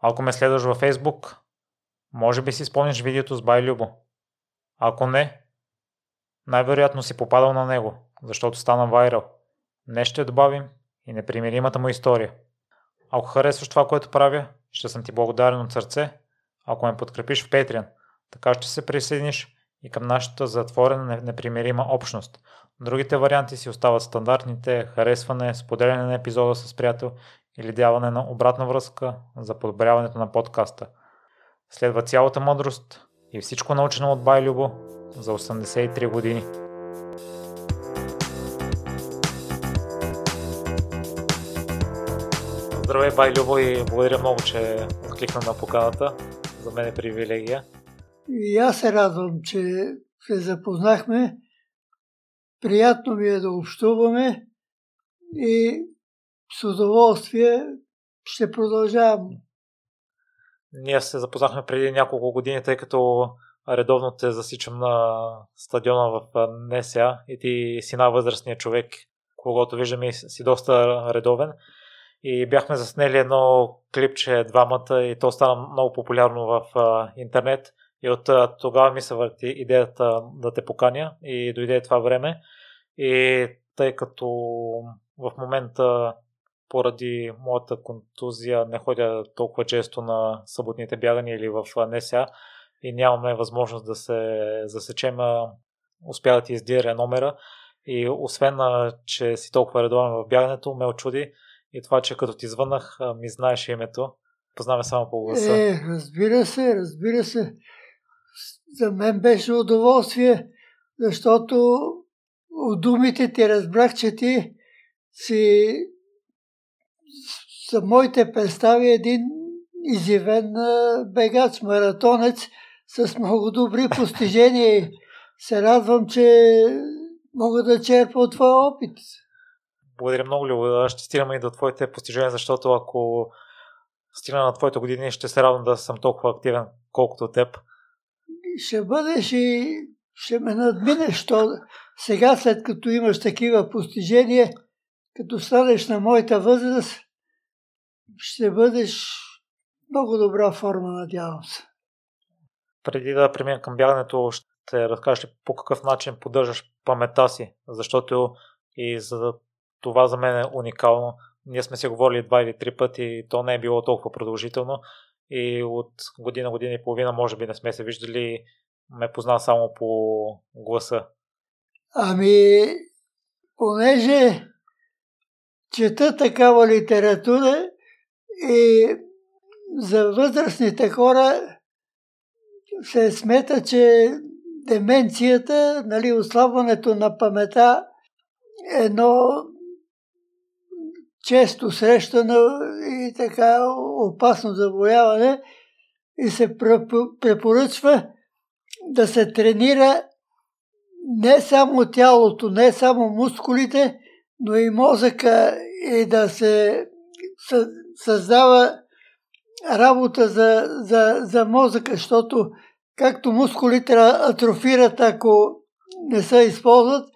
Ако ме следваш във Facebook, може би си спомниш видеото с Бай Любо. Ако не, най-вероятно си попадал на него, защото стана вайрал. Не ще добавим и непримиримата му история. Ако харесваш това, което правя, ще съм ти благодарен от сърце, ако ме подкрепиш в Patreon. Така ще се присъединиш и към нашата затворена непримирима общност. Другите варианти си остават стандартните харесване, споделяне на епизода с приятел или даване на обратна връзка за подобряването на подкаста. Следва цялата мъдрост и всичко научено от Бай Любо за 83 години. Здравей, Бай Любо и благодаря много, че откликна на поканата. За мен е привилегия. И аз се радвам, че се запознахме. Приятно ми е да общуваме и с удоволствие ще продължавам. Ние се запознахме преди няколко години, тъй като редовно те засичам на стадиона в НСА и ти си най-възрастният човек, когато виждам и си доста редовен. И бяхме заснели едно клипче двамата и то стана много популярно в интернет. И от тогава ми се върти идеята да те поканя и дойде това време. И тъй като в момента поради моята контузия не ходя толкова често на съботните бягания или в НСА и нямаме възможност да се засечем, успя да ти издира номера и освен, че си толкова редовен в бягането, ме очуди и това, че като ти звънах, ми знаеш името. Познаваме само по гласа. Е, разбира се, разбира се. За мен беше удоволствие, защото от думите ти разбрах, че ти си за моите представи един изявен бегач, маратонец с много добри постижения. Се радвам, че мога да черпя от твоя опит. Благодаря много, Любо. Ще стигам и до твоите постижения, защото ако стигна на твоите години, ще се радвам да съм толкова активен, колкото теб. Ще бъдеш и ще ме надминеш. То сега, след като имаш такива постижения, като станеш на моята възраст, ще бъдеш много добра форма, надявам се. Преди да преминем към бягането, ще разкажеш ли по какъв начин поддържаш паметта си, защото и за това за мен е уникално. Ние сме си говорили два или три пъти и то не е било толкова продължително и от година, година и половина може би не сме се виждали, ме позна само по гласа. Ами, понеже чета такава литература и за възрастните хора се смета, че деменцията, нали, ослабването на памета е едно често срещано и така опасно забояване и се препоръчва да се тренира не само тялото, не само мускулите, но и мозъка и да се създава работа за, за, за мозъка, защото както мускулите атрофират, ако не се използват,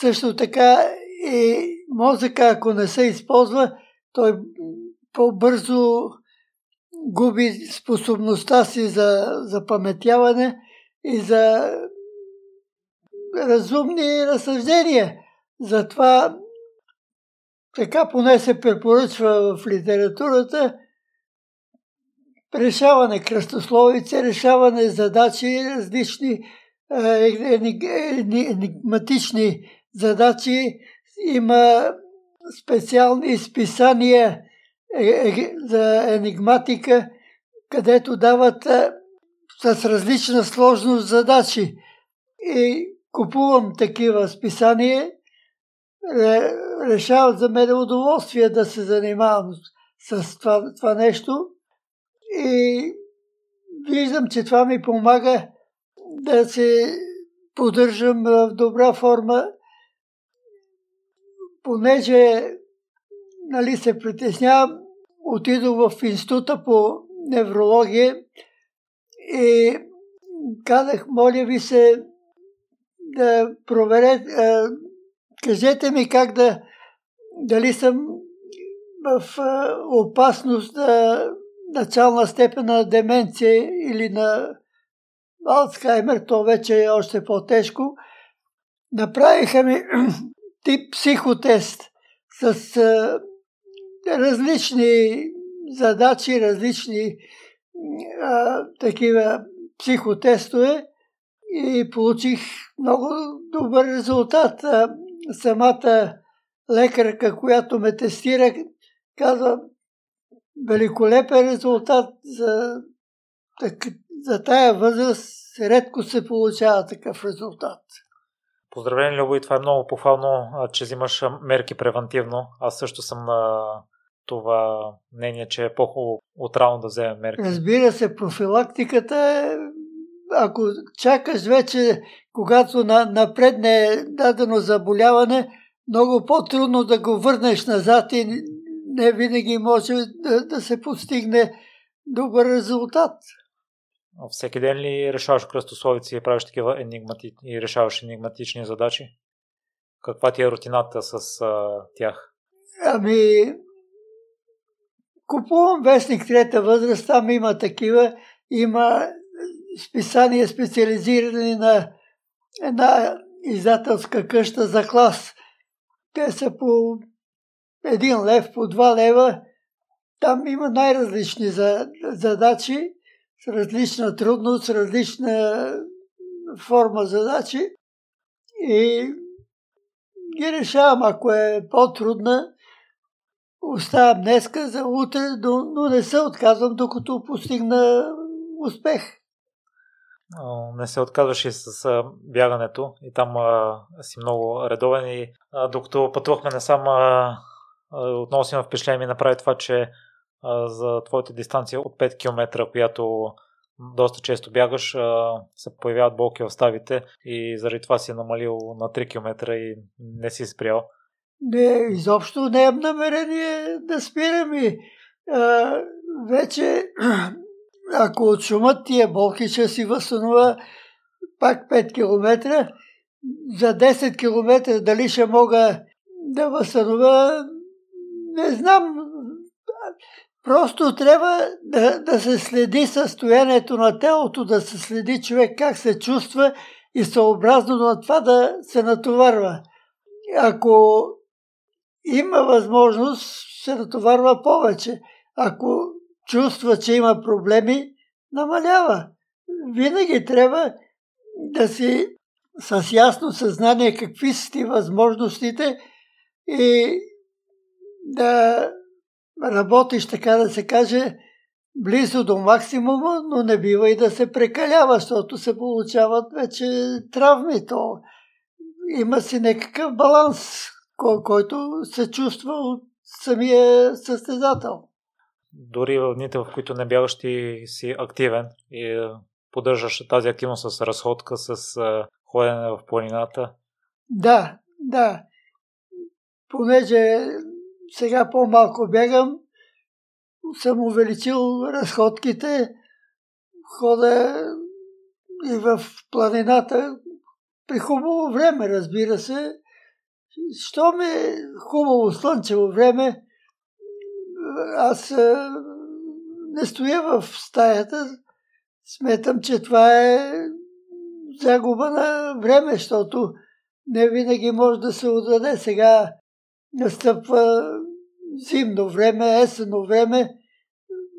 също така и мозъка, ако не се използва, той по-бързо губи способността си за, паметяване и за разумни разсъждения. Затова така поне се препоръчва в литературата, решаване кръстословици, решаване задачи, различни енигматични задачи. Има специални изписания е, е, за енигматика, където дават с различна сложност задачи. И купувам такива списания решават за мен удоволствие да се занимавам с това, това нещо. И виждам, че това ми помага да се поддържам в добра форма, понеже нали, се притеснявам, отидох в института по неврология и казах, моля ви се да проверете, Кажете ми как да, дали съм в опасност да начална степен на деменция или на Алцхаймер, то вече е още по-тежко. Направиха ми тип психотест с а, различни задачи, различни а, такива психотестове и получих много добър резултат. А, самата лекарка, която ме тестира, казва, великолепен резултат за, за тая възраст. Редко се получава такъв резултат. Поздравление, Любо, и това е много похвално, че взимаш мерки превентивно. Аз също съм на това мнение, че е по-хубаво отрано да вземем мерки. Разбира се, профилактиката е ако чакаш вече, когато на, напредне дадено заболяване, много по-трудно да го върнеш назад и не винаги може да, да се постигне добър резултат. Всеки ден ли решаваш кръстословици и правиш такива енигмати... и решаваш енигматични задачи? Каква ти е рутината с а, тях? Ами, купувам вестник трета възраст, там има такива, има списания специализирани на една издателска къща за клас. Те са по един лев, по два лева. Там има най-различни задачи с различна трудност, с различна форма задачи. И ги решавам, ако е по-трудна, оставам днеска за утре, но не се отказвам, докато постигна успех. Не се отказваш и с бягането. И там си много редовен. И докато пътувахме насам отново си има впечатление ми направи това, че за твоята дистанция от 5 км, която доста често бягаш, се появяват болки в ставите. И заради това си е намалил на 3 км и не си спрял. Не, изобщо не имам намерение да спирам и а, вече ако от шумът тия болки ще си възстановя пак 5 км, за 10 км дали ще мога да възстановя, не знам. Просто трябва да, да се следи състоянието на телото, да се следи човек как се чувства и съобразно на това да се натоварва. Ако има възможност, се натоварва повече. Ако чувства, че има проблеми, намалява. Винаги трябва да си с ясно съзнание какви са ти възможностите и да работиш, така да се каже, близо до максимума, но не бива и да се прекалява, защото се получават вече травми. То има си някакъв баланс, който се чувства от самия състезател дори в дните, в които не бягаш, ти си активен и е, поддържаш тази активност с разходка, с е, ходене в планината. Да, да. Понеже сега по-малко бягам, съм увеличил разходките, хода и в планината при хубаво време, разбира се. Що ми е хубаво слънчево време, аз не стоя в стаята. Сметам, че това е загуба на време, защото не винаги може да се отдаде. Сега настъпва зимно време, есенно време.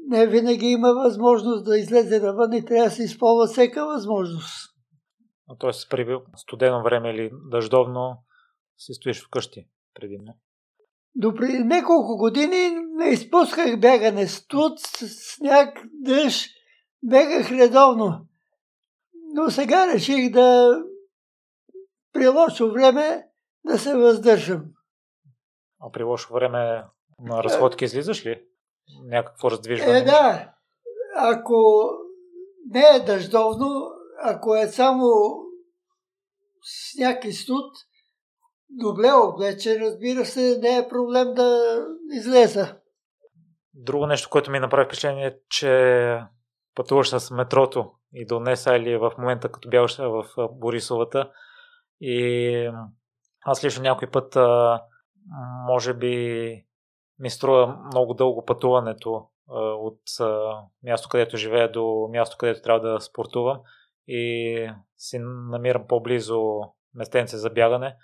Не винаги има възможност да излезе навън и трябва да се използва всека възможност. Тоест при студено време или дъждовно си стоиш вкъщи предимно? Допреди няколко години не изпусках бягане. Студ, сняг, дъжд. Бегах редовно. Но сега реших да при лошо време да се въздържам. А при лошо време на разходки излизаш ли? Някакво раздвижване? Е, да. Ако не е дъждовно, ако е само сняг и студ, добре облече, разбира се, не е проблем да излеза. Друго нещо, което ми направи впечатление е, че пътуваш с метрото и до Неса или в момента, като бягаш в Борисовата. И аз лично някой път, може би, ми струва много дълго пътуването от място, където живея до място, където трябва да спортувам и си намирам по-близо местенце за бягане.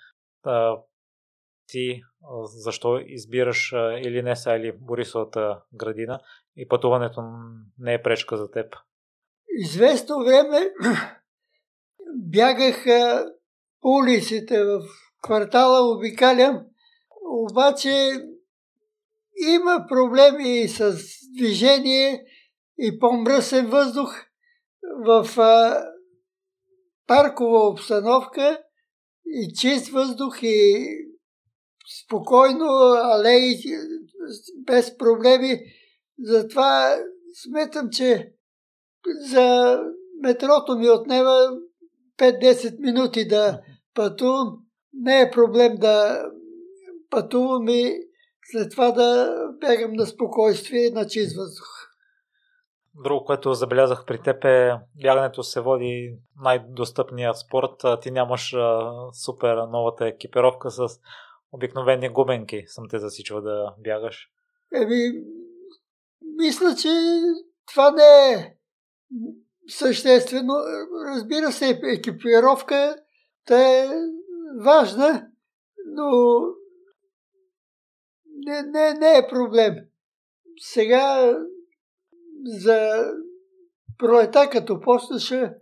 Ти защо избираш или не са или Борисовата градина и пътуването не е пречка за теб? Известно време бягах улиците в квартала, обикалям, обаче има проблеми с движение и по-мръсен въздух в паркова обстановка и чист въздух и спокойно, алеи без проблеми. Затова сметам, че за метрото ми отнема 5-10 минути да пътувам. Не е проблем да пътувам и след това да бягам на спокойствие на чист въздух. Друго, което забелязах при теб е бягането се води най-достъпният спорт. Ти нямаш а, супер новата екипировка с обикновени губенки. Съм те засичал да бягаш. Еми, мисля, че това не е съществено. Разбира се, екипировка е важна, но не, не, не е проблем. Сега за пролета, като после ще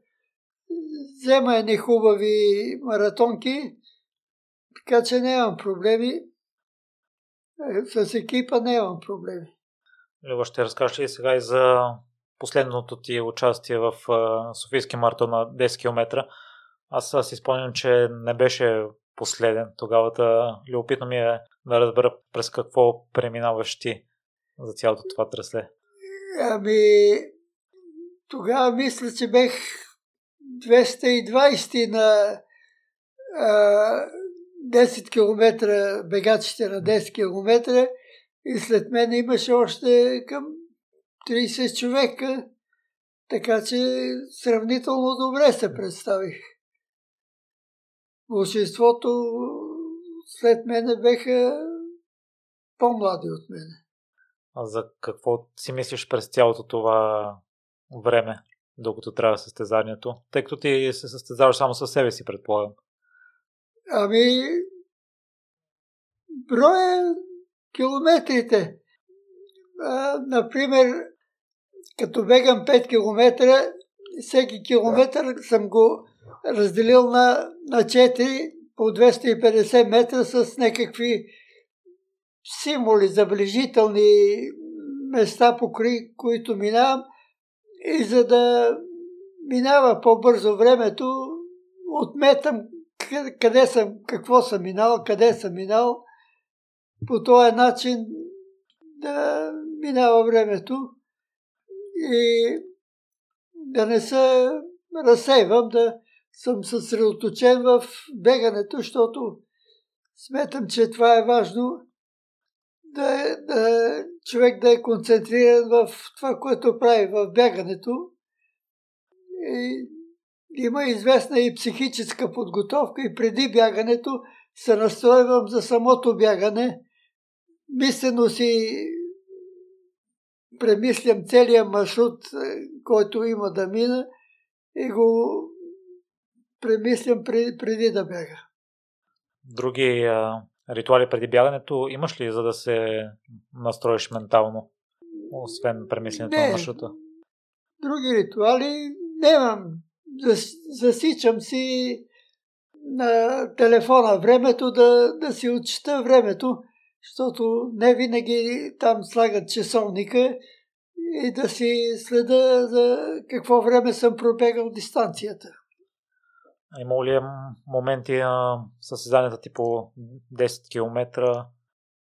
взема едни хубави маратонки, така че нямам проблеми. Е, с екипа нямам проблеми. Люба, ще разкажеш ли сега и за последното ти участие в Софийския маратон на 10 км? Аз си спомням, че не беше последен. Тогава любопитно ми е да разбера през какво преминаваш ти за цялото това трасле. Ами, тогава мисля, че бех 220 на а, 10 км, бегачите на 10 км и след мен имаше още към 30 човека, така че сравнително добре се представих. Большинството след мене беха по-млади от мене. За какво си мислиш през цялото това време, докато трябва състезанието? Тъй като ти се състезаваш само със себе си, предполагам. Ами, броя километрите. А, например, като бегам 5 км, всеки километър съм го разделил на, на 4 по 250 метра с някакви символи, забележителни места, покри които минавам. И за да минава по-бързо времето, отметам къде съм, какво съм минал, къде съм минал. По този начин да минава времето и да не се разсейвам, да съм съсредоточен в бегането, защото сметам, че това е важно да, е, да човек да е концентриран в това, което прави в бягането. И има известна и психическа подготовка и преди бягането се настройвам за самото бягане. Мислено си премислям целият маршрут, е, който има да мина и го премислям преди, преди да бяга. Други а, ритуали преди бягането имаш ли, за да се настроиш ментално, освен премисленето на маршрута? Други ритуали нямам. Засичам си на телефона времето да, да си отчита времето, защото не винаги там слагат часовника и да си следа за какво време съм пробегал дистанцията. Има ли моменти на състезанията ти по 10 км,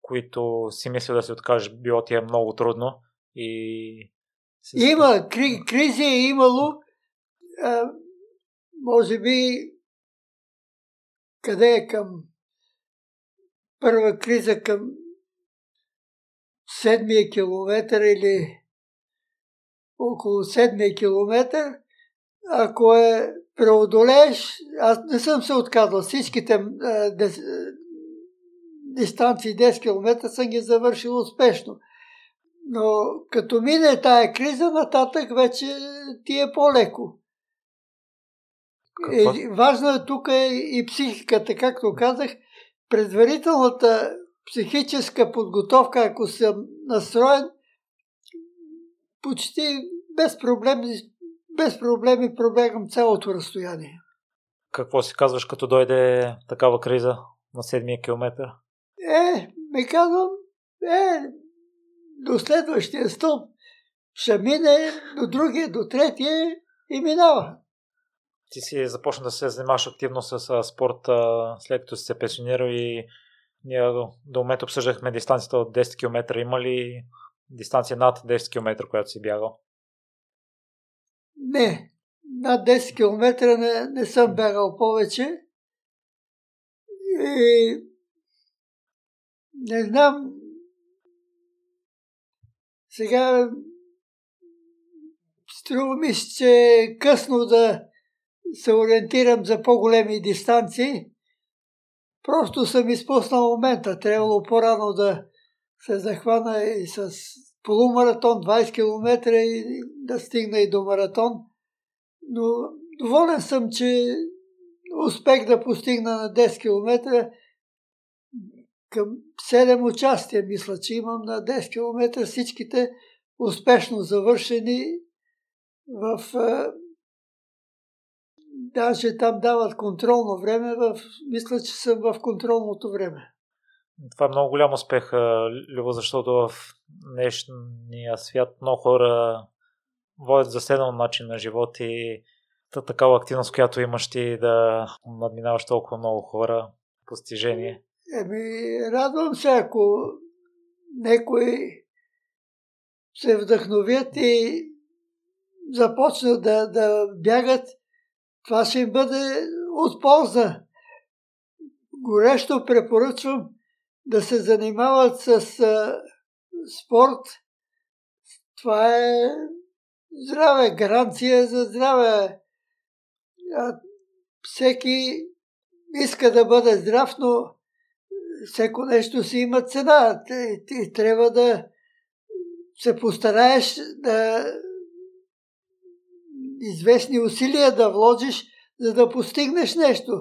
които си мисля да си откажеш, било ти е много трудно и... Има, кри, кризи е имало. А, може би къде е към първа криза към седмия километър или около седмия километър, ако е преодолееш, аз не съм се отказал, всичките а, дес, дистанции 10 км съм ги завършил успешно. Но като мине тая криза, нататък вече ти е по-леко. Е, важно е тук е и психиката, както казах, предварителната психическа подготовка, ако съм настроен, почти без проблеми, без проблеми пробегам цялото разстояние. Какво си казваш, като дойде такава криза на седмия километър? Е, ми казвам, е, до следващия стълб ще мине, до другия, до третия и минава. Ти си започна да се занимаваш активно с спорта, след като си се пенсионирал и ние до момента обсъждахме дистанцията от 10 км. Има ли дистанция над 10 км, която си бягал? Не, над 10 км не, не съм бягал повече. И не знам. Сега струва ми се, че е късно да се ориентирам за по-големи дистанции. Просто съм изпуснал момента. Трябвало по-рано да се захвана и с полумаратон 20 км и да стигна и до маратон. Но доволен съм, че успех да постигна на 10 км към 7 участия, мисля, че имам на 10 км всичките успешно завършени в даже там дават контролно време, в, мисля, че съм в контролното време. Това е много голям успех, Любо, защото в днешния свят много хора водят заседнал начин на живот и такава активност, която имаш ти да надминаваш толкова много хора, постижение. Еми, радвам се, ако някой се вдъхновят и започнат да, да бягат, това ще им бъде от полза. Горещо препоръчвам да се занимават с спорт. Това е здраве, гаранция за здраве. Всеки иска да бъде здрав, но всеко нещо си има цена. Ти, ти трябва да се постараеш да известни усилия да вложиш, за да постигнеш нещо.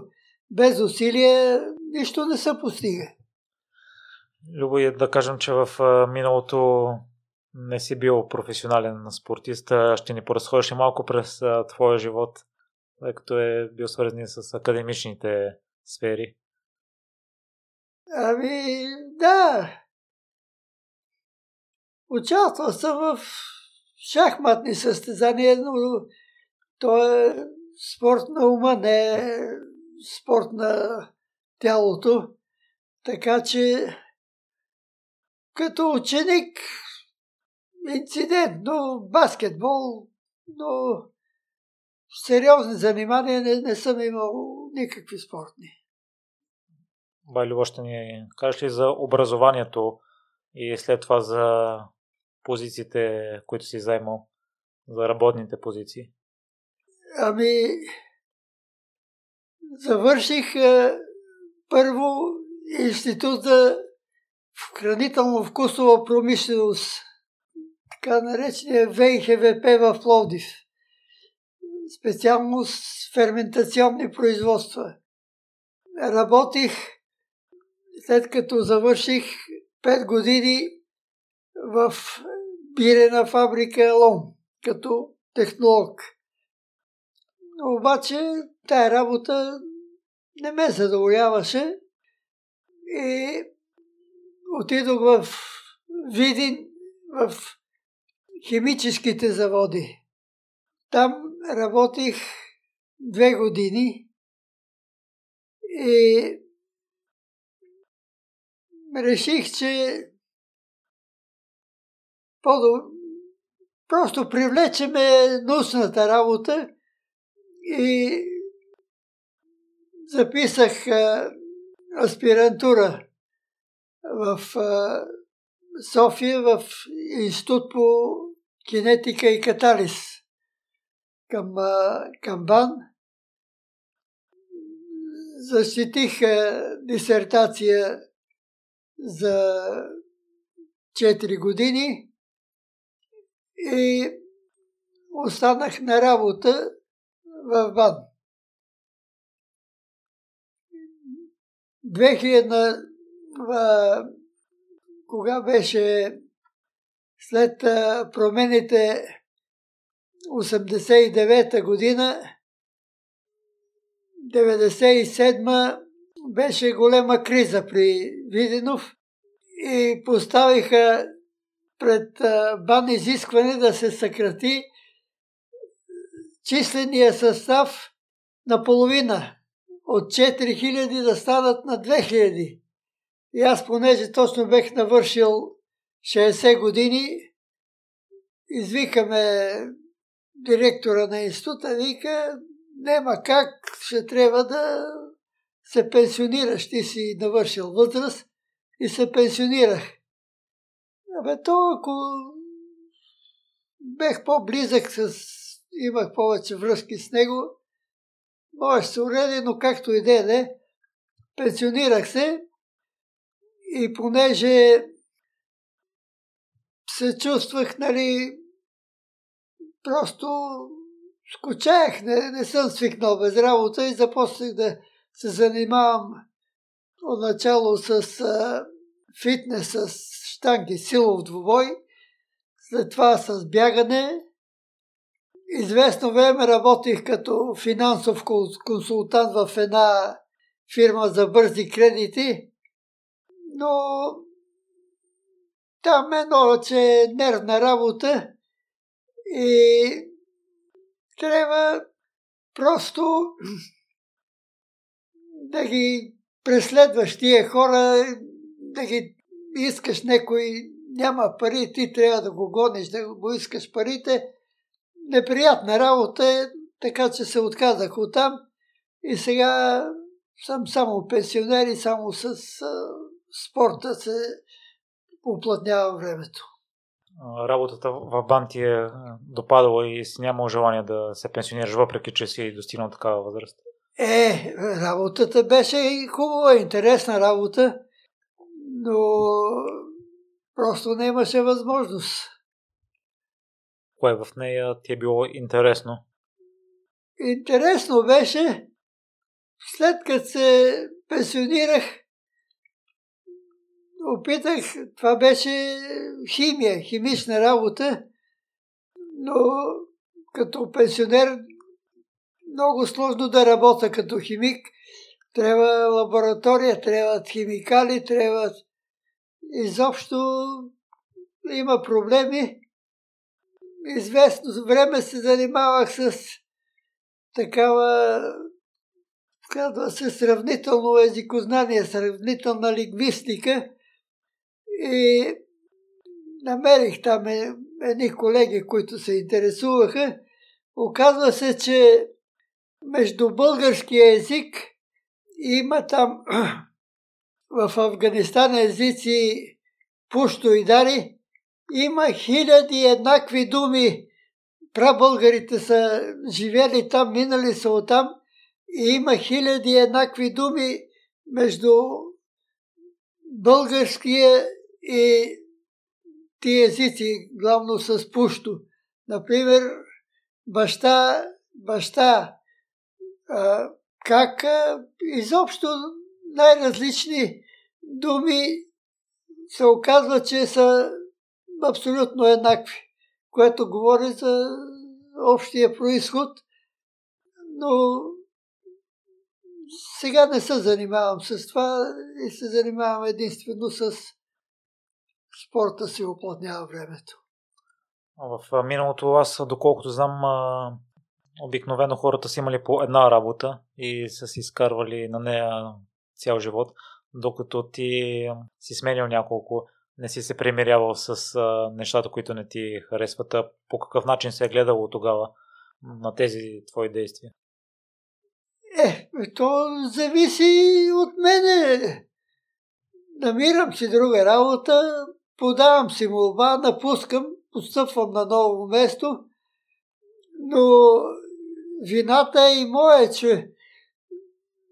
Без усилия нищо не се постига. Любо е да кажем, че в миналото не си бил професионален спортист. Ще ни поразходиш малко през твоя живот, тъй като е бил свързан с академичните сфери. Ами, да. Участвал съм в шахматни състезания, но то е спорт на ума, не е спорт на тялото. Така че като ученик инцидент, но баскетбол, но сериозни занимания не, не съм имал никакви спортни. Байлюба, ще ни кажеш ли за образованието и след това за позициите, които си займал, за работните позиции? Ами, завърших а, първо института в хранително-вкусова промишленост, така наречения ВИХВП в Пловдив. Специално с ферментационни производства. Работих, след като завърших 5 години в бирена фабрика Лом, като технолог. Обаче тая работа не ме задоволяваше и отидох в Видин, в химическите заводи. Там работих две години и реших, че просто привлечеме научната работа и записах аспирантура в София в Институт по кинетика и катализ към Камбан. Защитих дисертация за 4 години и останах на работа в БАН. 2000 кога беше след промените 89-та година, 97-ма беше голема криза при Виденов и поставиха пред бан изискване да се съкрати числения състав на половина. От 4000 да станат на 2000. И аз, понеже точно бех навършил 60 години, извикаме директора на института, вика, няма как, ще трябва да се пенсионираш. Ти си навършил възраст и се пенсионирах. Абе, то ако бех по-близък с... имах повече връзки с него, може се уреди, но както и да е, пенсионирах се и понеже се чувствах, нали, просто скучаях, не, не съм свикнал без работа и започнах да се занимавам отначало с а, фитнес, с штанги, силов двубой, след това с бягане. Известно време работих като финансов консултант в една фирма за бързи кредити, но там едно, че е нервна работа и трябва просто да ги преследваш тия хора, да ги искаш някой, няма пари, ти трябва да го гониш, да го искаш парите. Неприятна работа е, така че се отказах от там и сега съм само пенсионер и само с спорта се уплътнява времето. Работата в бан ти е допадала и си нямал желание да се пенсионираш, въпреки че си достигнал такава възраст? Е, работата беше и хубава, интересна работа, но просто не имаше възможност. Кое в нея ти е било интересно? Интересно беше, след като се пенсионирах, опитах, това беше химия, химична работа, но като пенсионер много сложно да работя като химик. Трябва лаборатория, трябват химикали, трябват... Изобщо има проблеми. Известно време се занимавах с такава казва се сравнително езикознание, сравнителна лингвистика и намерих там е, едни колеги, които се интересуваха. Оказва се, че между българския език има там в Афганистан езици пушто и дари, има хиляди еднакви думи. Прабългарите са живели там, минали са оттам и има хиляди еднакви думи между българския и тия езици, главно с пушто. Например, баща, баща, как изобщо най-различни думи се оказва, че са абсолютно еднакви, което говори за общия происход, но сега не се занимавам с това и се занимавам единствено с спорта си оплътнява времето. В миналото аз, доколкото знам, обикновено хората са имали по една работа и са си изкарвали на нея цял живот, докато ти си сменял няколко, не си се примирявал с нещата, които не ти харесват. По какъв начин се е гледало тогава на тези твои действия? Е, то зависи от мене. Намирам си друга работа, подавам си молба, напускам, постъпвам на ново место, но вината е и моя, че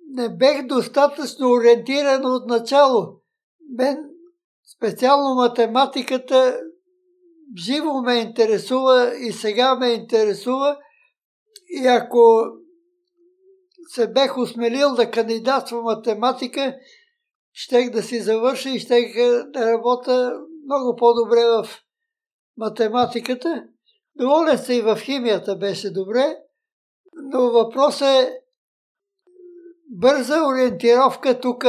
не бех достатъчно ориентиран от начало. Мен специално математиката живо ме интересува и сега ме интересува. И ако се бех осмелил да кандидатства математика, щех да си завърша и щех да работя много по-добре в математиката. Доволен се и в химията беше добре, но въпросът е бърза ориентировка тук.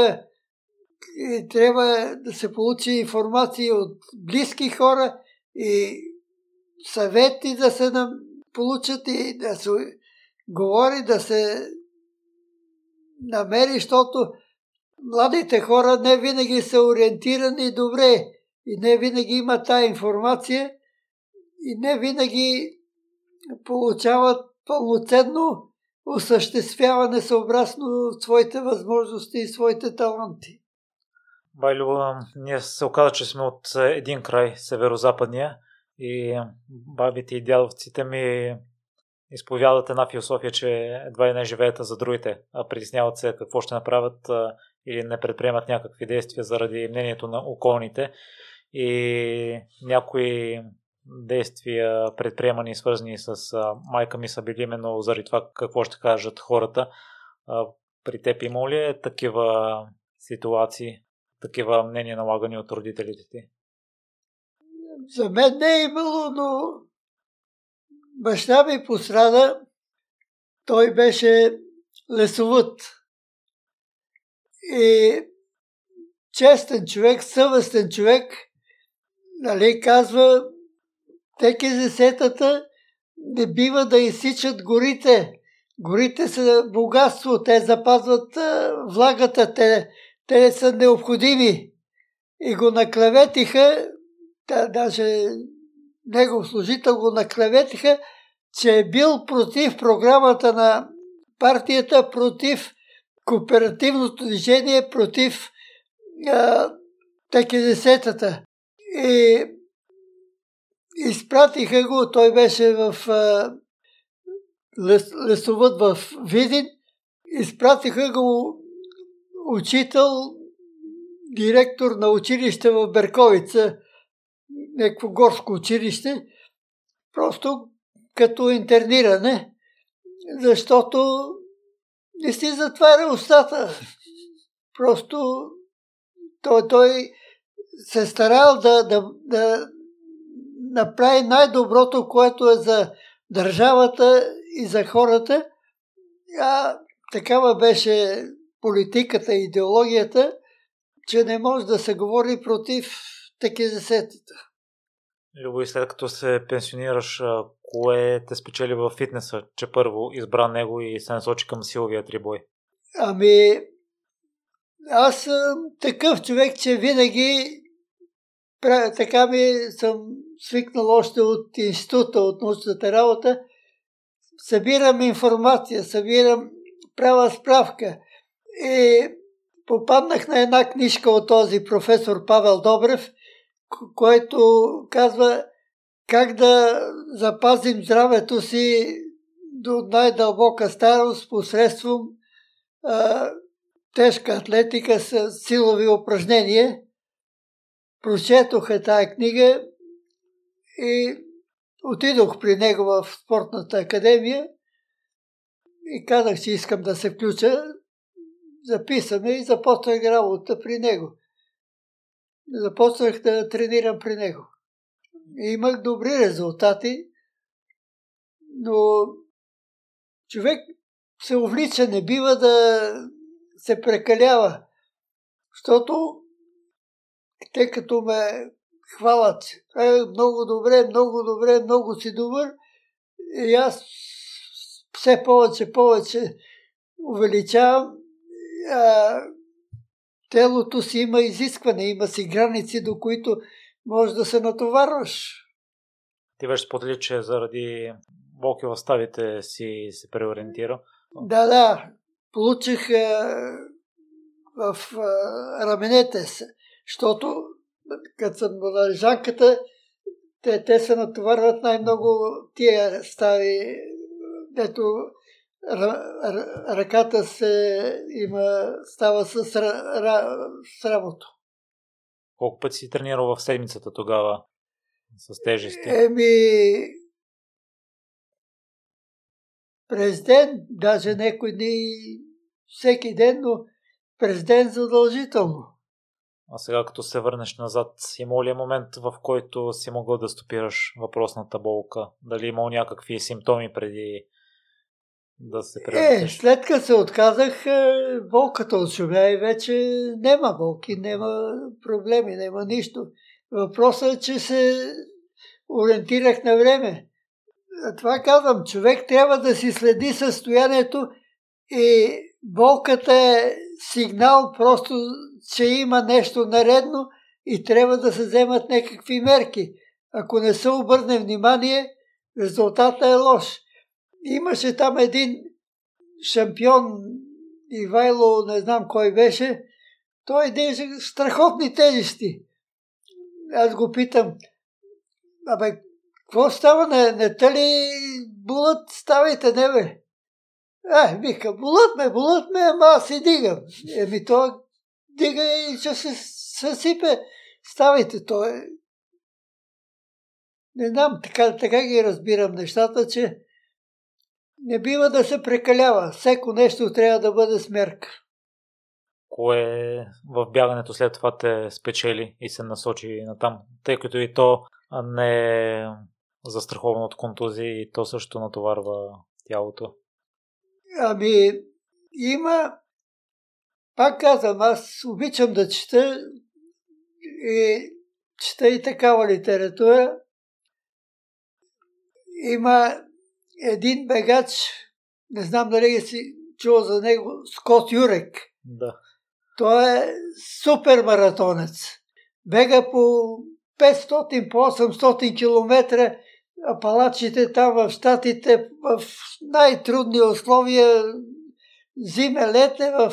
Трябва да се получи информация от близки хора и съвети да се получат и да се говори, да се намери, защото младите хора не винаги са ориентирани добре и не винаги има тая информация и не винаги получават пълноценно осъществяване съобразно своите възможности и своите таланти. Байло, ние се оказа, че сме от един край, северо-западния, и бабите и дядовците ми изповядат една философия, че едва и не живеят за другите, а притесняват се какво ще направят или не предприемат някакви действия заради мнението на околните. И някои действия, предприемани свързани с майка ми са били именно заради това какво ще кажат хората. При теб има ли е такива ситуации, такива мнения налагани от родителите ти? За мен не е имало, но баща ми пострада. Той беше лесовът. И честен човек, съвестен човек, нали, казва, теки десетата не бива да изсичат горите. Горите са богатство, те запазват влагата, те, те са необходими. И го наклеветиха, да, даже негов служител го наклеветиха, че е бил против програмата на партията, против кооперативното движение, против теки десетата. И изпратиха го, той беше в лес, лесовът в Видин, изпратиха го учител, директор на училище в Берковица, някакво горско училище, просто като интерниране, защото не си затваря устата. Просто той, той се старал да, да, да направи най-доброто, което е за държавата и за хората. А такава беше политиката и идеологията, че не може да се говори против десетата. Любо, и след като се пенсионираш, кое те спечели в фитнеса, че първо избра него и се насочи към силовия трибой? Ами, аз съм такъв човек, че винаги така ми съм свикнал още от института, от научната работа. Събирам информация, събирам, правя справка. И попаднах на една книжка от този професор Павел Добрев, който казва как да запазим здравето си до най-дълбока старост посредством а, тежка атлетика с силови упражнения. Прочетоха тая книга и отидох при него в спортната академия и казах, че искам да се включа. Записаме и започнах работа при него. Започнах да тренирам при него. И имах добри резултати, но човек се увлича, не бива да се прекалява, защото те като ме хвалят, е, много добре, много добре, много си добър, и аз все повече, повече увеличавам. А, телото си има изискване, има си граници, до които може да се натоварваш. Ти беше сподели, че заради болки в ставите си се преориентира. Да, да. Получих а, в а, раменете се, защото като съм на лежанката, те, те се натоварват най-много тия стави, дето ръката се има, става с, с работа. Колко пъти си тренирал в седмицата тогава? с тежести? Еми, през ден, даже някой дни всеки ден, но през ден задължително. А сега като се върнеш назад, има ли е момент, в който си могъл да стопираш въпросната болка? Дали имал някакви симптоми преди да се преразиш? Е, след като се отказах, е, болката отшумя и вече няма болки, няма проблеми, няма нищо. Въпросът е, че се ориентирах на време. Това казвам, човек трябва да си следи състоянието и болката е сигнал просто, че има нещо наредно и трябва да се вземат някакви мерки. Ако не се обърне внимание, резултата е лош. Имаше там един шампион, Ивайло, не знам кой беше, той держи страхотни тежести. Аз го питам, абе, какво става? Не, не те ли булат? Ставайте, не бе. Е, вика, болът ме, болът ме, ама аз си дигам. Еми, то дига и ще се съсипе. Ставайте, то е... Не знам, така, така ги разбирам нещата, че не бива да се прекалява. Всеко нещо трябва да бъде смерка. Кое в бягането след това те спечели и се насочи на там, тъй като и то не е застраховано от контузии и то също натоварва тялото? Ами, има, пак казвам, аз обичам да чета и чета и такава литература. Има един бегач, не знам дали си чул за него, Скот Юрек. Да. Той е супер маратонец. Бега по 500, по 800 км апалачите там в Штатите в най-трудни условия, зиме, лете, в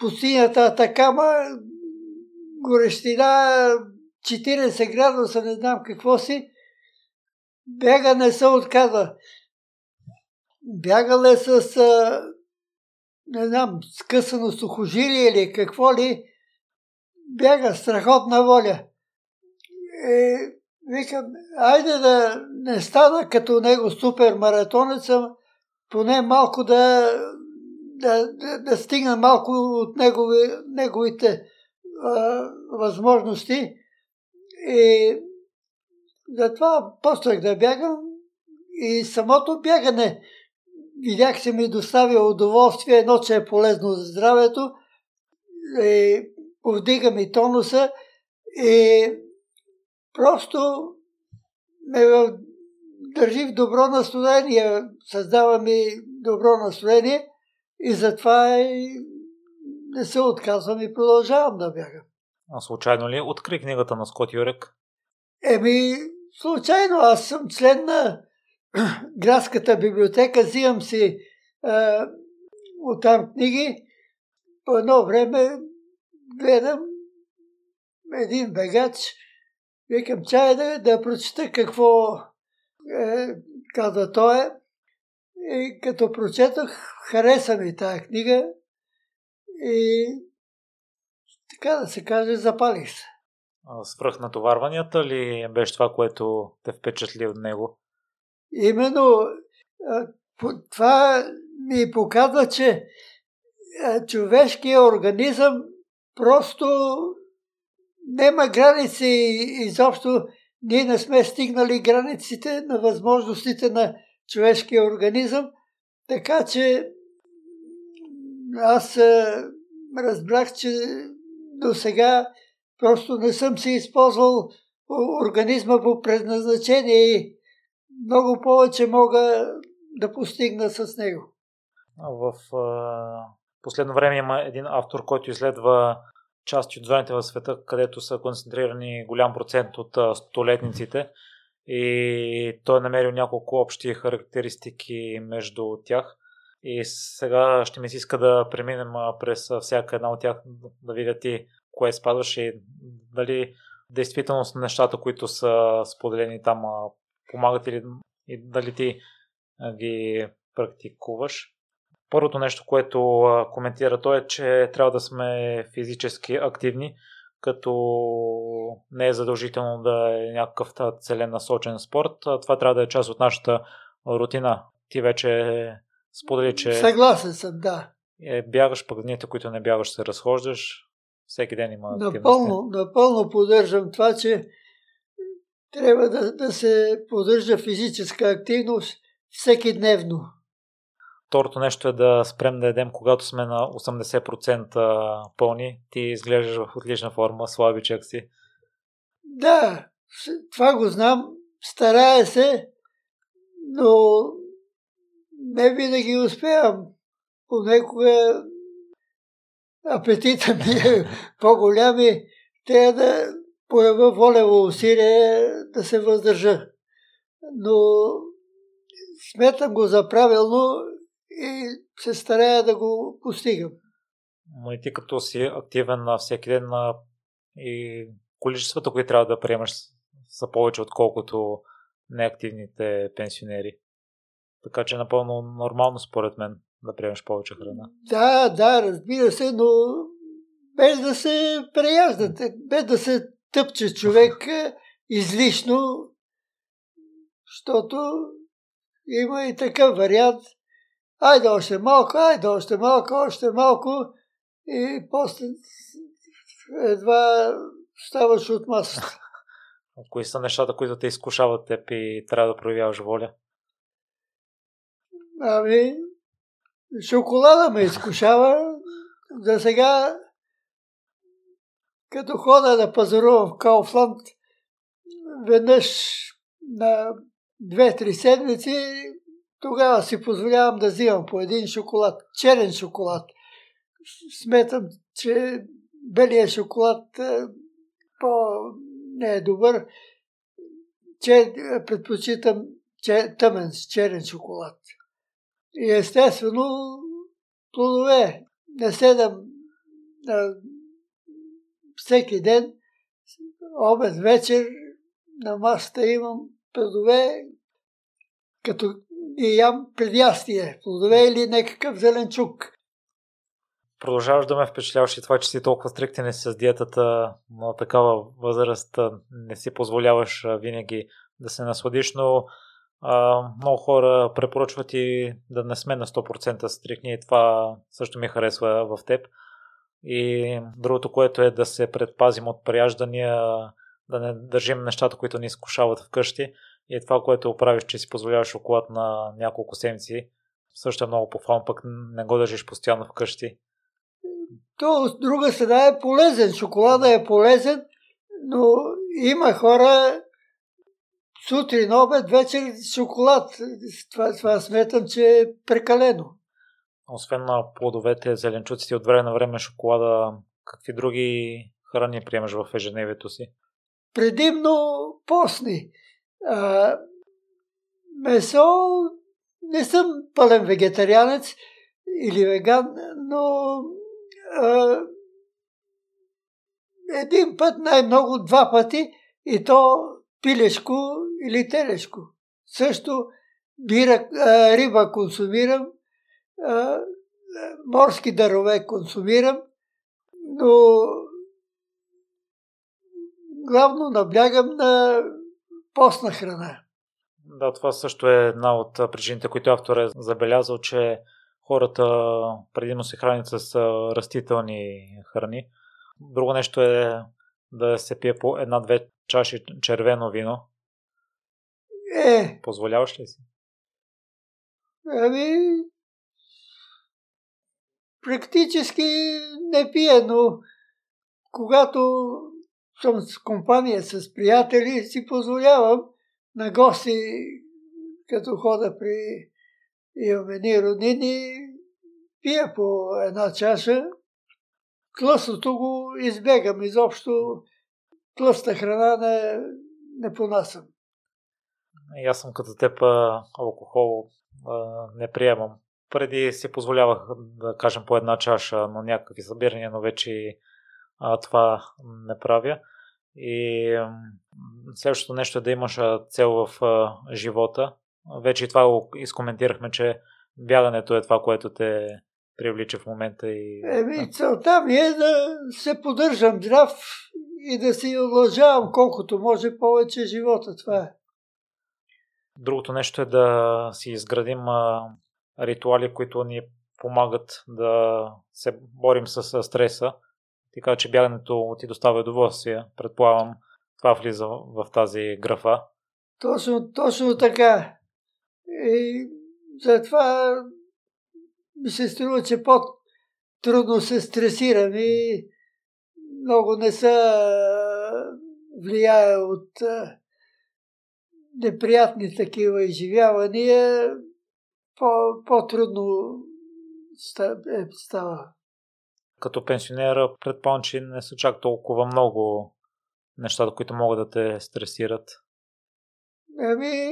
пустинята Атакама, горещина 40 градуса, не знам какво си, бяга не се отказа. Бягал е с, не знам, скъсано сухожилие или какво ли, бяга страхотна воля. Е, Викам, айде да не стана като него супер маратонец, поне малко да, да, да, да стигна малко от негови, неговите а, възможности. И затова почнах да бягам и самото бягане видях, че ми доставя удоволствие, едно, че е полезно за здравето, и повдига ми тонуса. И просто ме държи в добро настроение, създава ми добро настроение и затова и не се отказвам и продължавам да бягам. А случайно ли откри книгата на Скот Юрек? Еми, случайно. Аз съм член на градската библиотека, взимам си е, оттам книги. По едно време гледам един бегач, Викам, чай да, да прочета какво е, каза той. И като прочетох, хареса ми тази книга и така да се каже, запалих се. Свръхнатоварванията ли беше това, което те впечатли от него? Именно това ми показва, че човешкият организъм просто няма граници изобщо. Ние не сме стигнали границите на възможностите на човешкия организъм, така че аз разбрах, че до сега просто не съм си използвал организма по предназначение и много повече мога да постигна с него. В последно време има един автор, който изследва части от зоните в света, където са концентрирани голям процент от столетниците и той е намерил няколко общи характеристики между тях. И сега ще ми се иска да преминем през всяка една от тях, да видя ти кое спадваш и дали действително с нещата, които са споделени там, помагат или и дали ти ги практикуваш. Първото нещо, което коментира той е, че трябва да сме физически активни, като не е задължително да е някакъв целенасочен спорт. Това трябва да е част от нашата рутина. Ти вече сподели, че... Съгласен съм, да. Е, бягаш, пък дните, които не бягаш, се разхождаш. Всеки ден има напълно, напълно поддържам това, че трябва да, да се поддържа физическа активност всеки дневно. Второто нещо е да спрем да едем, когато сме на 80% пълни. Ти изглеждаш в отлична форма, слабичък си. Да, това го знам. Старая се, но не винаги успявам. Понекога апетита ми е по-голям и трябва да поява волево усилие да се въздържа. Но сметам го за правилно и се старая да го постигам. Но и ти като си активен на всеки ден и количествата, които трябва да приемаш са повече отколкото неактивните пенсионери. Така че напълно нормално според мен да приемаш повече храна. Да, да, разбира се, но без да се преяждате, без да се тъпче човек излишно, защото има и такъв вариант. Айде още малко, айде още малко, още малко и после едва ставаш от масата. Кои са нещата, които те изкушават теб и трябва да проявяваш воля? Ами, шоколада ме изкушава. За сега, като хода да пазарувам в Кауфланд, веднъж на две-три седмици, тогава си позволявам да взимам по един шоколад, черен шоколад. Сметам, че белият шоколад е, по не е добър. Че, предпочитам че, тъмен черен шоколад. И естествено, плодове. Не седам а, всеки ден, обед, вечер, на масата имам плодове, като и ям предястие, плодове или някакъв зеленчук. Продължаваш да ме впечатляваш и това, че си толкова стриктен с диетата на такава възраст, не си позволяваш винаги да се насладиш, но а, много хора препоръчват и да не сме на 100% стрикни и това също ми харесва в теб. И другото, което е да се предпазим от прияждания, да не държим нещата, които ни изкушават вкъщи. И това, което правиш, че си позволяваш шоколад на няколко седмици, също е много похвално, пък не го държиш постоянно вкъщи. То от друга страна е полезен. Шоколада е полезен, но има хора, сутрин, обед, вечер шоколад. Това, това сметам, че е прекалено. Освен на плодовете, зеленчуците от време на време шоколада, какви други храни приемаш в ежедневието си? Предимно постни. А, месо не съм пълен вегетарианец или веган, но а, един път, най-много два пъти и то пилешко или телешко. Също бира, а, риба консумирам, а, морски дарове консумирам, но главно наблягам на постна храна. Да, това също е една от причините, които автор е забелязал, че хората предимно се хранят с растителни храни. Друго нещо е да се пие по една-две чаши червено вино. Е. Позволяваш ли си? Ами, практически не пия, но когато съм с компания с приятели, си позволявам на гости, като хода при имаме ние роднини, пия по една чаша. Тлъстото го избегам изобщо. Тлъста храна не, не понасям. И аз съм като теб алкохол не приемам. Преди си позволявах да кажем по една чаша на някакви събирания, но вече а, това не правя. И следващото нещо е да имаш цел в а, живота. Вече и това го изкоментирахме, че бягането е това, което те привлича в момента и... Еми, целта ми е да се поддържам здрав и да си удължавам колкото може повече живота. Това е. Другото нещо е да си изградим а, ритуали, които ни помагат да се борим с стреса. Така че бягането ти доставя удоволствие. Предполагам, това влиза в тази графа. Точно, точно така. И затова ми се струва, че по-трудно се стресирам и много не са влияе от неприятни такива изживявания, по- по-трудно е, става. Като пенсионера, предполагам, че не са чак толкова много нещата, които могат да те стресират. Ами,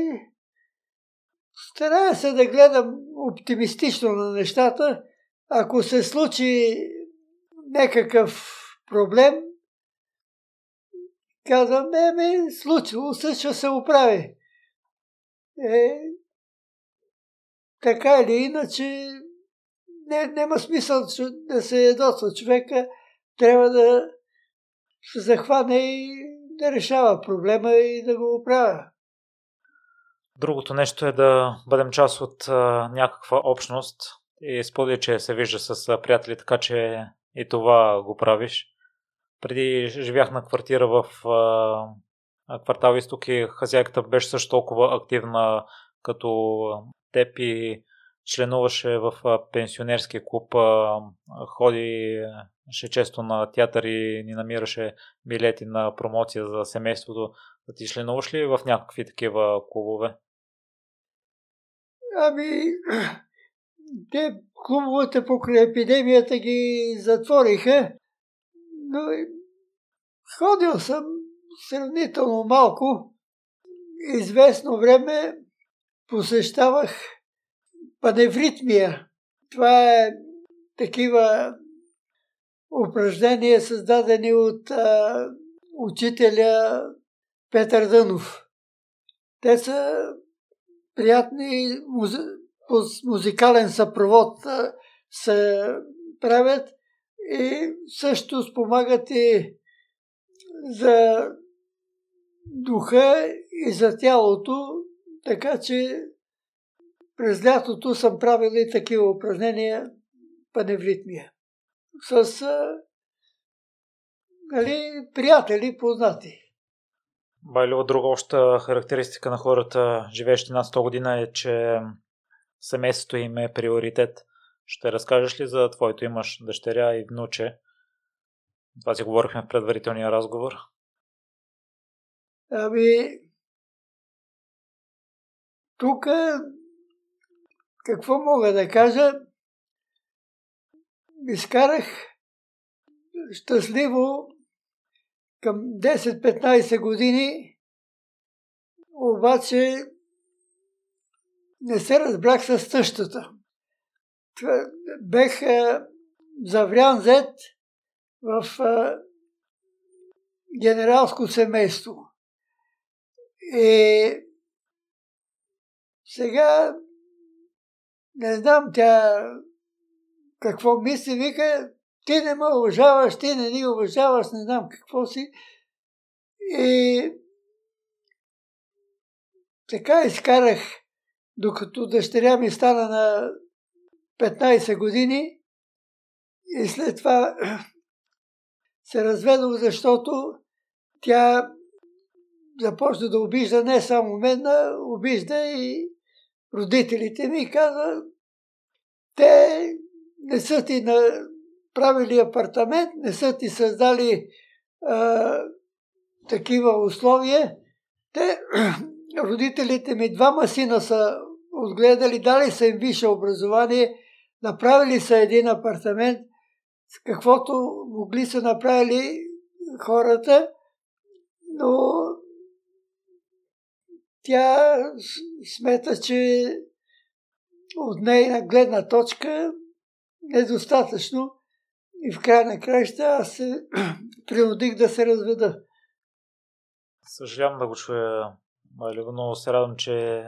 старая се да гледам оптимистично на нещата. Ако се случи някакъв проблем, казвам, не, ме, случило се, ще се оправи. Е, така или иначе, не, няма смисъл да се ядосва човека. Трябва да се захване и да решава проблема и да го оправя. Другото нещо е да бъдем част от а, някаква общност и сподели, че се вижда с приятели, така че и това го правиш. Преди живях на квартира в а, квартал Изток и хазяйката беше също толкова активна като теб и членуваше в пенсионерския клуб, ходи ще често на театър и ни намираше билети на промоция за семейството. Да ти членуваш ли в някакви такива клубове? Ами, те клубовете покрай епидемията ги затвориха, но ходил съм сравнително малко. Известно време посещавах паневритмия. Това е такива упражнения, създадени от а, учителя Петър Дънов. Те са приятни по музикален съпровод се правят и също спомагат и за духа и за тялото, така че през лятото съм правил и такива упражнения паневритмия. С нали, приятели, познати. Байлева, друга обща характеристика на хората, живеещи над 100 година е, че семейството им е приоритет. Ще разкажеш ли за твоето имаш дъщеря и внуче? Това си говорихме в предварителния разговор. Ами, тук какво мога да кажа? Изкарах щастливо към 10-15 години, обаче не се разбрах с същата. Бех заврян зет в генералско семейство. И сега не знам тя какво мисли, вика, ти не ме уважаваш, ти не ни уважаваш, не знам какво си. И така изкарах, докато дъщеря ми стана на 15 години и след това се разведох, защото тя започна да обижда не само мен, а обижда и родителите ми каза, те не са ти направили апартамент, не са ти създали а, такива условия. Те, родителите ми, двама сина са отгледали, дали са им висше образование, направили са един апартамент, с каквото могли са направили хората, но тя смета, че от нейна гледна точка недостатъчно и в края на краища аз се принудих да се разведа. Съжалявам да го чуя, Малево, но се радвам, че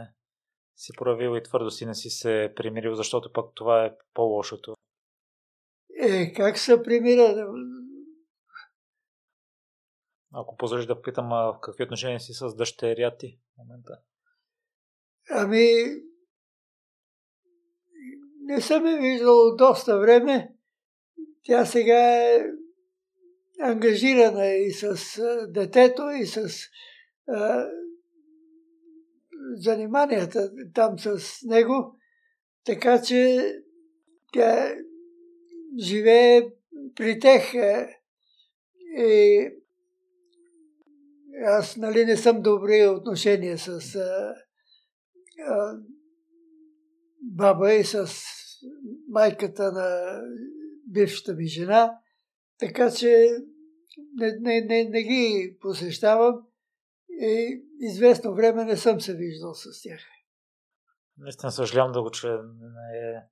си проявил и твърдо си не си се примирил, защото пък това е по-лошото. Е, как се примира? Ако позволиш да питам, в какви отношения си с дъщеря ти в момента? Ами, не съм я виждал доста време. Тя сега е ангажирана и с детето, и с а, заниманията там с него. Така че тя живее при тех. Е, и аз нали не съм добри отношения с а, а, баба и с майката на бившата ми жена, така че не, не, не, не ги посещавам и известно време не съм се виждал с тях. Наистина съжалявам да го чуя. Не,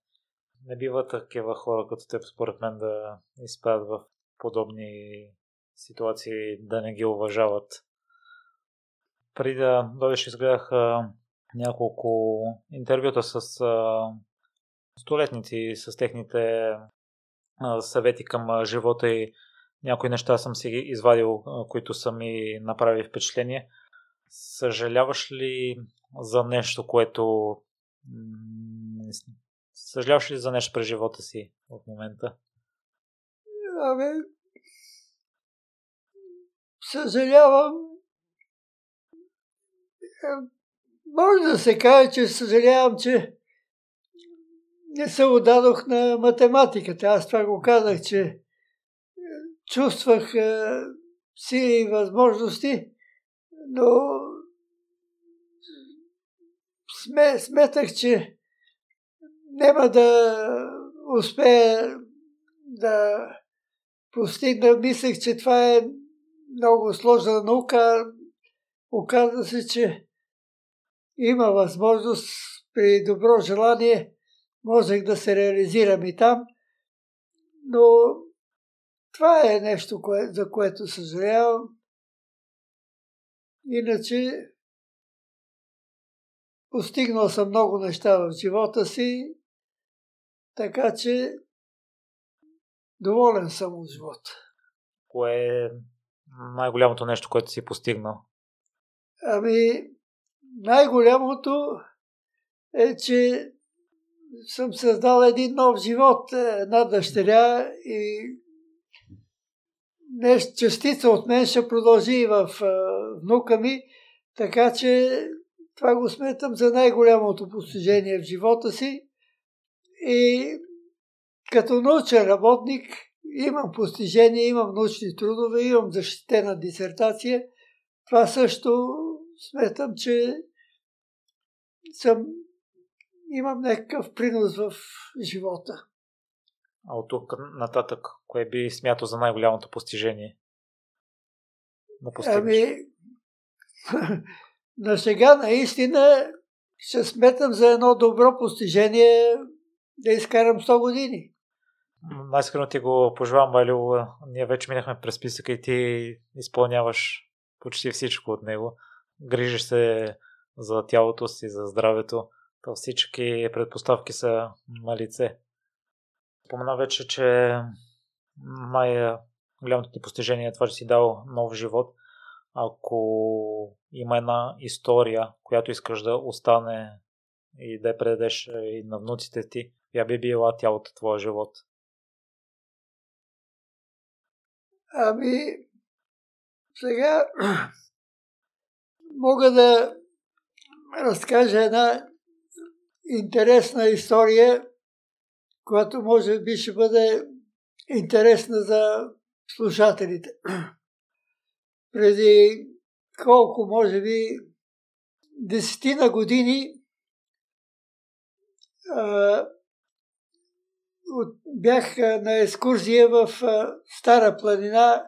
не бива такива хора като теб, според мен, да изпадат в подобни ситуации, да не ги уважават. Преди да дойдеш, изгледах няколко интервюта с а, столетници, с техните а, съвети към а, живота и някои неща съм си извадил, а, които са ми направили впечатление. Съжаляваш ли за нещо, което... Съжаляваш ли за нещо през живота си в момента? Абе, съжалявам. Може да се каже, че съжалявам, че не се отдадох на математиката. Аз това го казах, че чувствах сили и възможности, но сме, сметах, че няма да успея да постигна. Мислех, че това е много сложна наука. Оказва се, че има възможност при добро желание можех да се реализирам и там, но това е нещо, кое, за което съжалявам. Иначе постигнал съм много неща в живота си, така че доволен съм от живота. Кое е най-голямото нещо, което си постигнал? Ами, най-голямото е, че съм създал един нов живот, една дъщеря и нещо, частица от мен ще продължи в внука ми, така че това го сметам за най-голямото постижение в живота си. И като научен работник имам постижение, имам научни трудове, имам защитена дисертация. Това също сметам, че съм, имам някакъв принос в живота. А от тук нататък, кое би смятал за най-голямото постижение? На ами, на сега наистина ще сметам за едно добро постижение да изкарам 100 години. Най-скрено ти го пожелавам, Валю. Ние вече минахме през списъка и ти изпълняваш почти всичко от него. Грижиш се за тялото си, за здравето. То всички предпоставки са на лице. Спомена вече, че най-голямото ти постижение е това, че си дал нов живот. Ако има една история, която искаш да остане и да я предадеш и на внуците ти, я би била тя от твоя живот? Ами, сега мога да разкажа една интересна история, която може би ще бъде интересна за слушателите. Преди колко, може би, десетина години бях на екскурзия в Стара планина,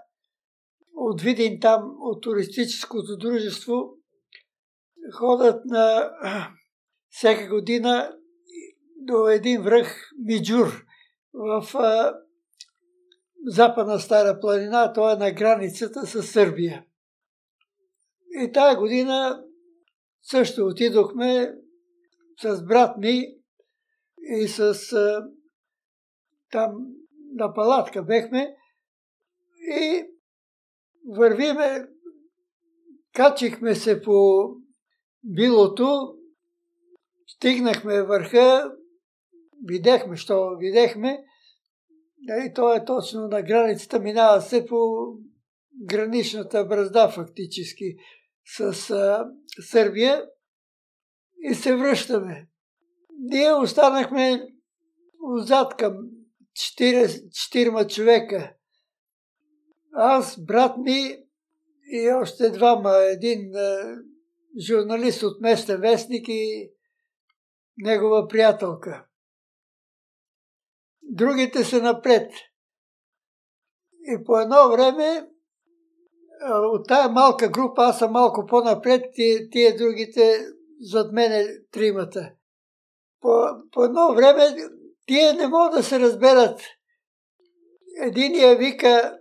от Видин там, от туристическото дружество, ходят на всяка година до един връх Миджур в а, западна Стара планина, това е на границата с Сърбия. И тая година също отидохме с брат ми и с а, там на палатка бехме и вървиме, качихме се по билото, стигнахме върха, видяхме, що видяхме, и то е точно на границата, минава се по граничната бразда фактически с а, Сърбия и се връщаме. Ние останахме отзад към 4 човека. Аз, брат ми и още двама. Един журналист от местен вестник и негова приятелка. Другите са напред. И по едно време от тая малка група, аз съм малко по-напред, тия, тия другите зад мене тримата. По, по едно време тия не могат да се разберат. Единия вика,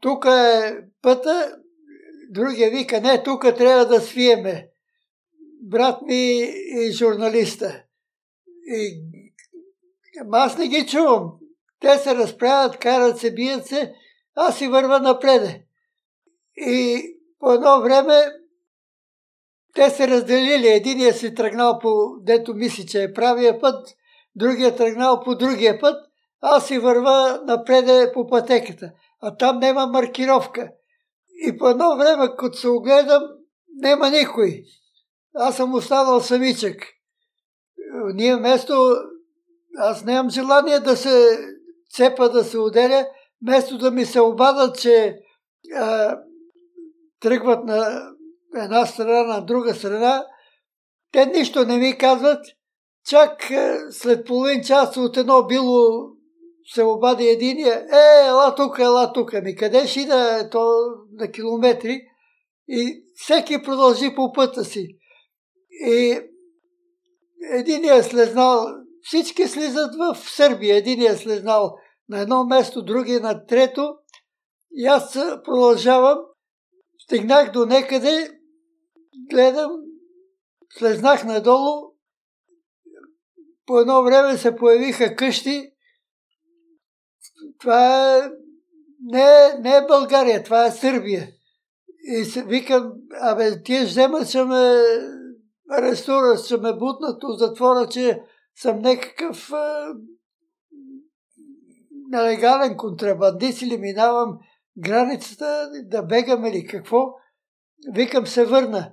тук е пътя, другия вика, не, тук трябва да свиеме. Брат ми и журналиста. И аз не ги чувам. Те се разправят, карат се, бият се, аз си върва напреде. И по едно време те се разделили. Единият си тръгнал по, дето мисли, че е правия път, другия тръгнал по другия път, аз си върва напреде по пътеката. А там няма маркировка. И по едно време, като се огледам, няма никой. Аз съм останал самичък. Ние вместо... Аз нямам желание да се цепа, да се ударя, вместо да ми се обадат, че а, тръгват на една страна, на друга страна, те нищо не ми казват. Чак след половин час от едно било се обади единия, е, ела тук, ела тук. Ми къде ще да то на километри? И всеки продължи по пътя си. И единия е слезнал, всички слизат в Сърбия. Единия е слезнал на едно место, другия на трето. И аз продължавам Стигнах до некъде, гледам, слезнах надолу, по едно време се появиха къщи. Това е, не, не е България, това е Сърбия. И викам, абе, тия вземат, ще ме арестуват, ще ме бутнат от затвора, че съм някакъв е, нелегален контрабандист или минавам границата, да бегам или какво. Викам се върна.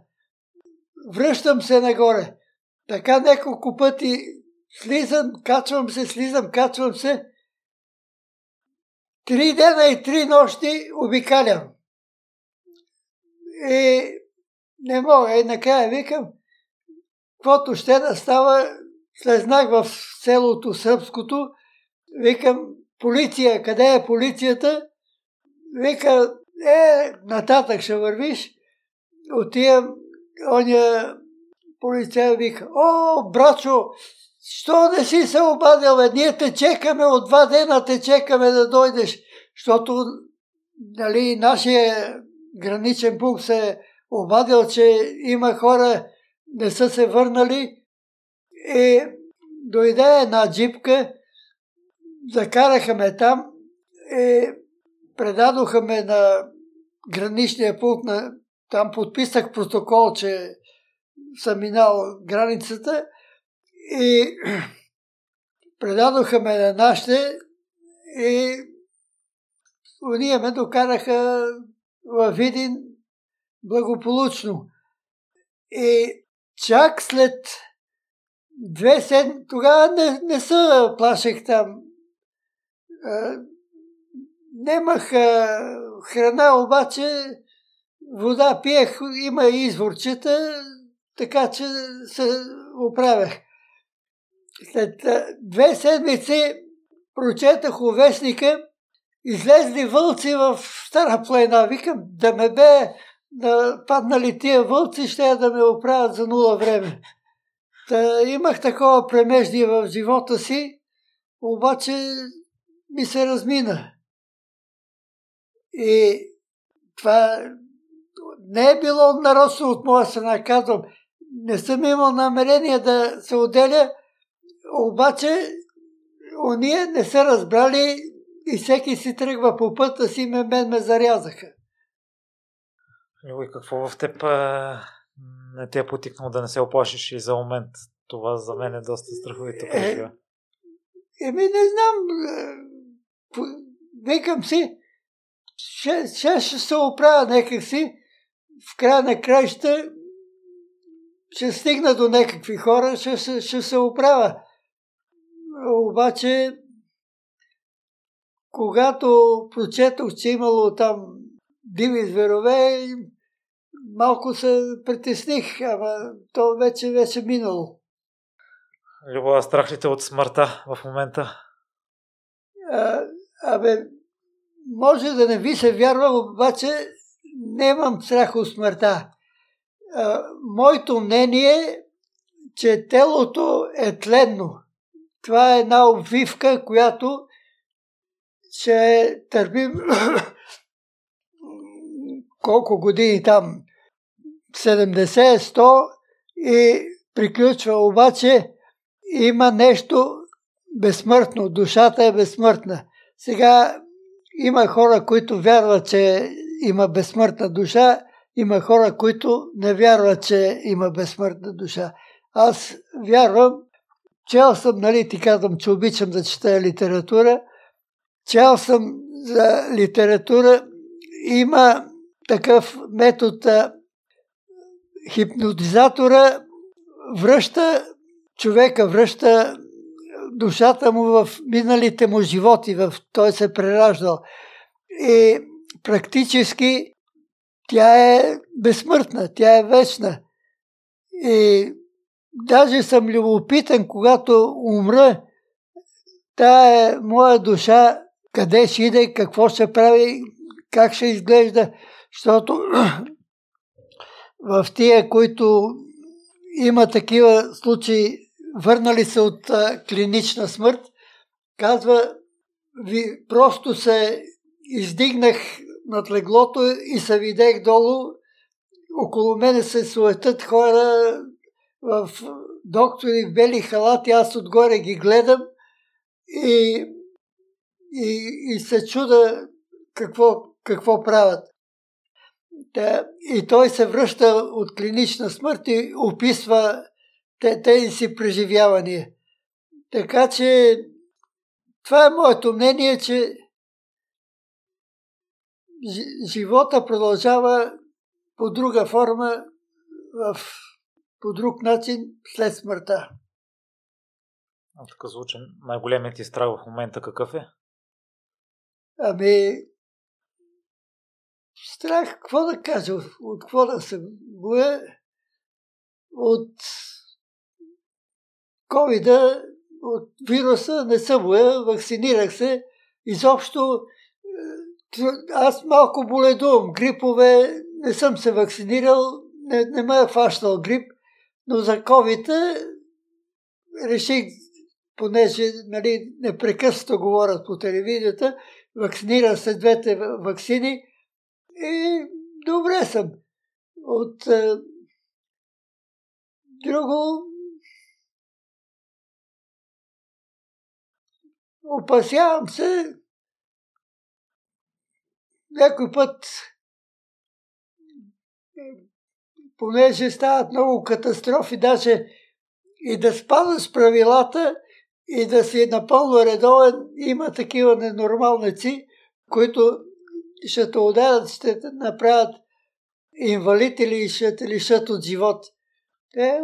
Връщам се нагоре. Така няколко пъти слизам, качвам се, слизам, качвам се. Три дена и три нощи обикалям. И не мога. И накрая викам, каквото ще да става, слезнах в селото сръбското, викам, полиция, къде е полицията? Вика, е, нататък ще вървиш. Отивам, оня полицай вика, о, брачо, що не си се обадил, бе? Ние те чекаме, от два дена те чекаме да дойдеш, защото нали, нашия граничен пункт се обадил, че има хора, не са се върнали и дойде една джипка, закараха ме там и предадоха ме на граничния пункт, на... там подписах протокол, че съм минал границата и предадоха ме на нашите и уния ме докараха в Видин благополучно. И чак след две седмици, тогава не, не се плашех там Немах храна, обаче вода пиех, има и изворчета, така че се оправях. След две седмици прочетах у вестника, излезли вълци в Стара плайна. Викам, да ме бе да паднали тия вълци, ще да ме оправят за нула време. Та, имах такова премеждие в живота си, обаче ми се размина. И това не е било нарочно от моя страна, казвам. Не съм имал намерение да се отделя, обаче уния не са разбрали и всеки си тръгва по пъта си, ме, мен ме зарязаха. И какво в теб не те е потикнало да не се оплашиш и за момент? Това за мен е доста страховито. Е, еми не знам. Викам си, ще, ще, ще се оправя някак си. В края на краища ще стигна до някакви хора, ще, ще, ще се оправя. Обаче, когато прочетох, че имало там диви зверове, малко се притесних, ама то вече вече минало. Любова, страх ли те от смъртта в момента? А, абе, може да не ви се вярва, обаче нямам страх от смъртта. А, моето мнение е, че телото е тленно. Това е една обвивка, която ще търпим колко години там, 70, 100 и приключва. Обаче има нещо безсмъртно. Душата е безсмъртна. Сега има хора, които вярват, че има безсмъртна душа, има хора, които не вярват, че има безсмъртна душа. Аз вярвам, чел съм, нали ти казвам, че обичам да чета литература, чел съм за литература, има такъв метод, хипнотизатора връща човека, връща душата му в миналите му животи, в той се прераждал. И практически тя е безсмъртна, тя е вечна. И даже съм любопитен, когато умра, тая е моя душа, къде ще иде, какво ще прави, как ще изглежда, защото в тия, които има такива случаи, върнали се от а, клинична смърт, казва, ви просто се издигнах над леглото и се видех долу. Около мене се суетат хора в доктори в бели халати, аз отгоре ги гледам и, и, и се чуда какво, какво правят. Да, и той се връща от клинична смърт и описва тези си преживявания. Така че това е моето мнение, че живота продължава по друга форма, в, по друг начин след смъртта. А така звучи. Най-големият ти страх в момента какъв е? Ами, страх, какво да кажа, от какво да се боя? От ковида, от вируса не се боя, вакцинирах се. Изобщо аз малко боледувам. Грипове не съм се вакцинирал, не, не ме е фащал грип, но за ковида реших, понеже нали, непрекъснато говорят по телевизията, вакцинира се двете вакцини и добре съм. От е, друго опасявам се някой път понеже стават много катастрофи, даже и да спазваш правилата и да си напълно редовен, има такива ненормалници, които ще те ударят, ще те направят инвалид или ще те лишат от живот. Е,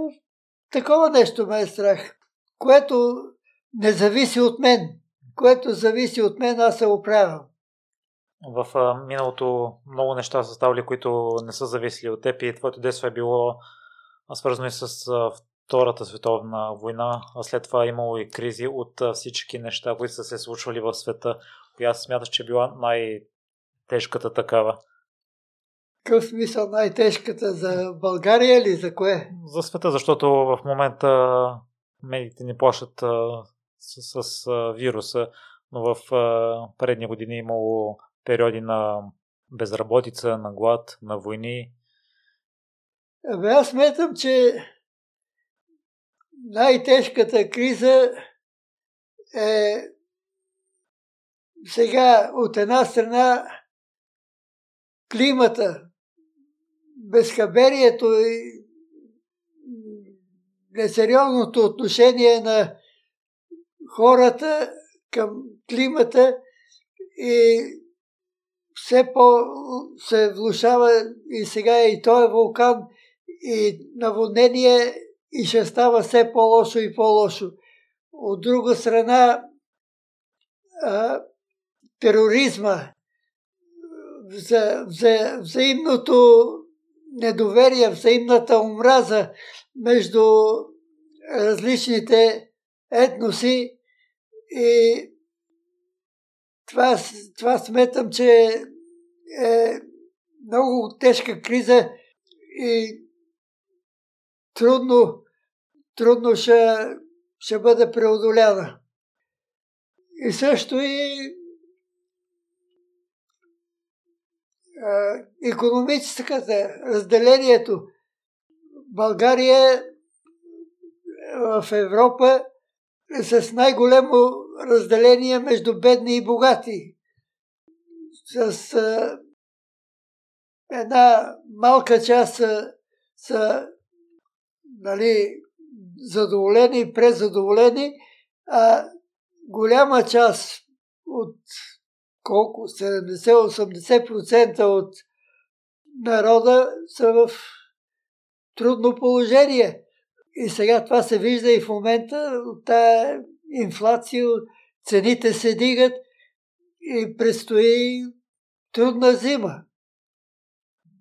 такова нещо ме е страх, което не зависи от мен. Което зависи от мен, аз се оправям. В миналото много неща са ставали, които не са зависели от теб и твоето детство е било свързано и с Втората световна война, а след това е имало и кризи от всички неща, които са се случвали в света. Коя смяташ, че е била най- тежката такава? Какъв смисъл най-тежката за България или за кое? За света, защото в момента медиите ни плашат с, с, с вируса, но в предни години е имало периоди на безработица, на глад, на войни. Абе, аз сметам, че най-тежката криза е сега от една страна климата, безхаберието и несериозното отношение на хората към климата и все по се влушава и сега и той е вулкан и наводнение и ще става все по-лошо и по-лошо. От друга страна, а, тероризма, вза, вза, взаимното недоверие, взаимната омраза между различните етноси и това, това сметам, че е много тежка криза и трудно, трудно ще, ще бъде преодоляна. И също и економическата, разделението. България в Европа с най-големо разделение между бедни и богати. С а, една малка част са, са нали, задоволени презадоволени, а голяма част от колко 70-80% от народа са в трудно положение. И сега това се вижда и в момента от тая инфлация, цените се дигат и предстои трудна зима.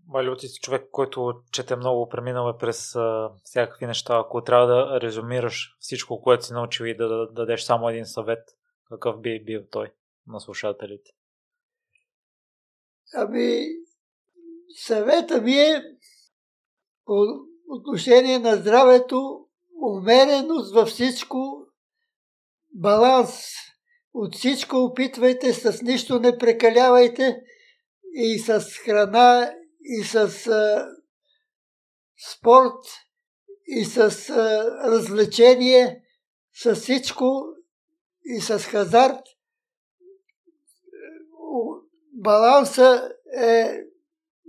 Малю, ти си човек, който чете много, преминал през а, всякакви неща. Ако трябва да резюмираш всичко, което си научил и да, да дадеш само един съвет, какъв би бил той на слушателите? Ами, съвета ми е по отношение на здравето, умереност във всичко, баланс. От всичко опитвайте, с нищо не прекалявайте и с храна, и с а, спорт, и с а, развлечение, с всичко и с хазарт. Баланса е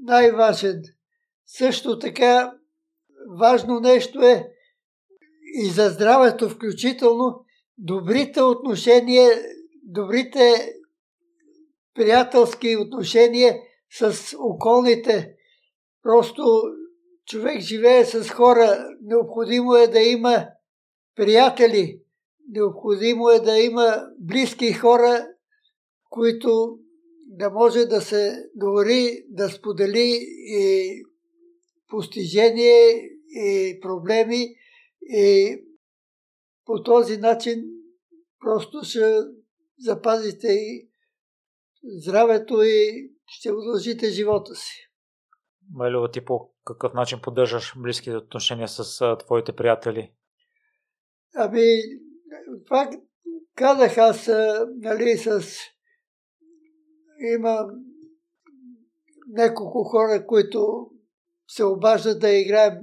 най-важен. Също така важно нещо е и за здравето включително добрите отношения, добрите приятелски отношения с околните. Просто човек живее с хора. Необходимо е да има приятели. Необходимо е да има близки хора, които да може да се говори, да сподели и постижение и проблеми и по този начин просто ще запазите и здравето и ще удължите живота си. Малева, ти по какъв начин поддържаш близките отношения с а, твоите приятели? Ами, това казах аз, нали, с... Има няколко хора, които се обаждат да играем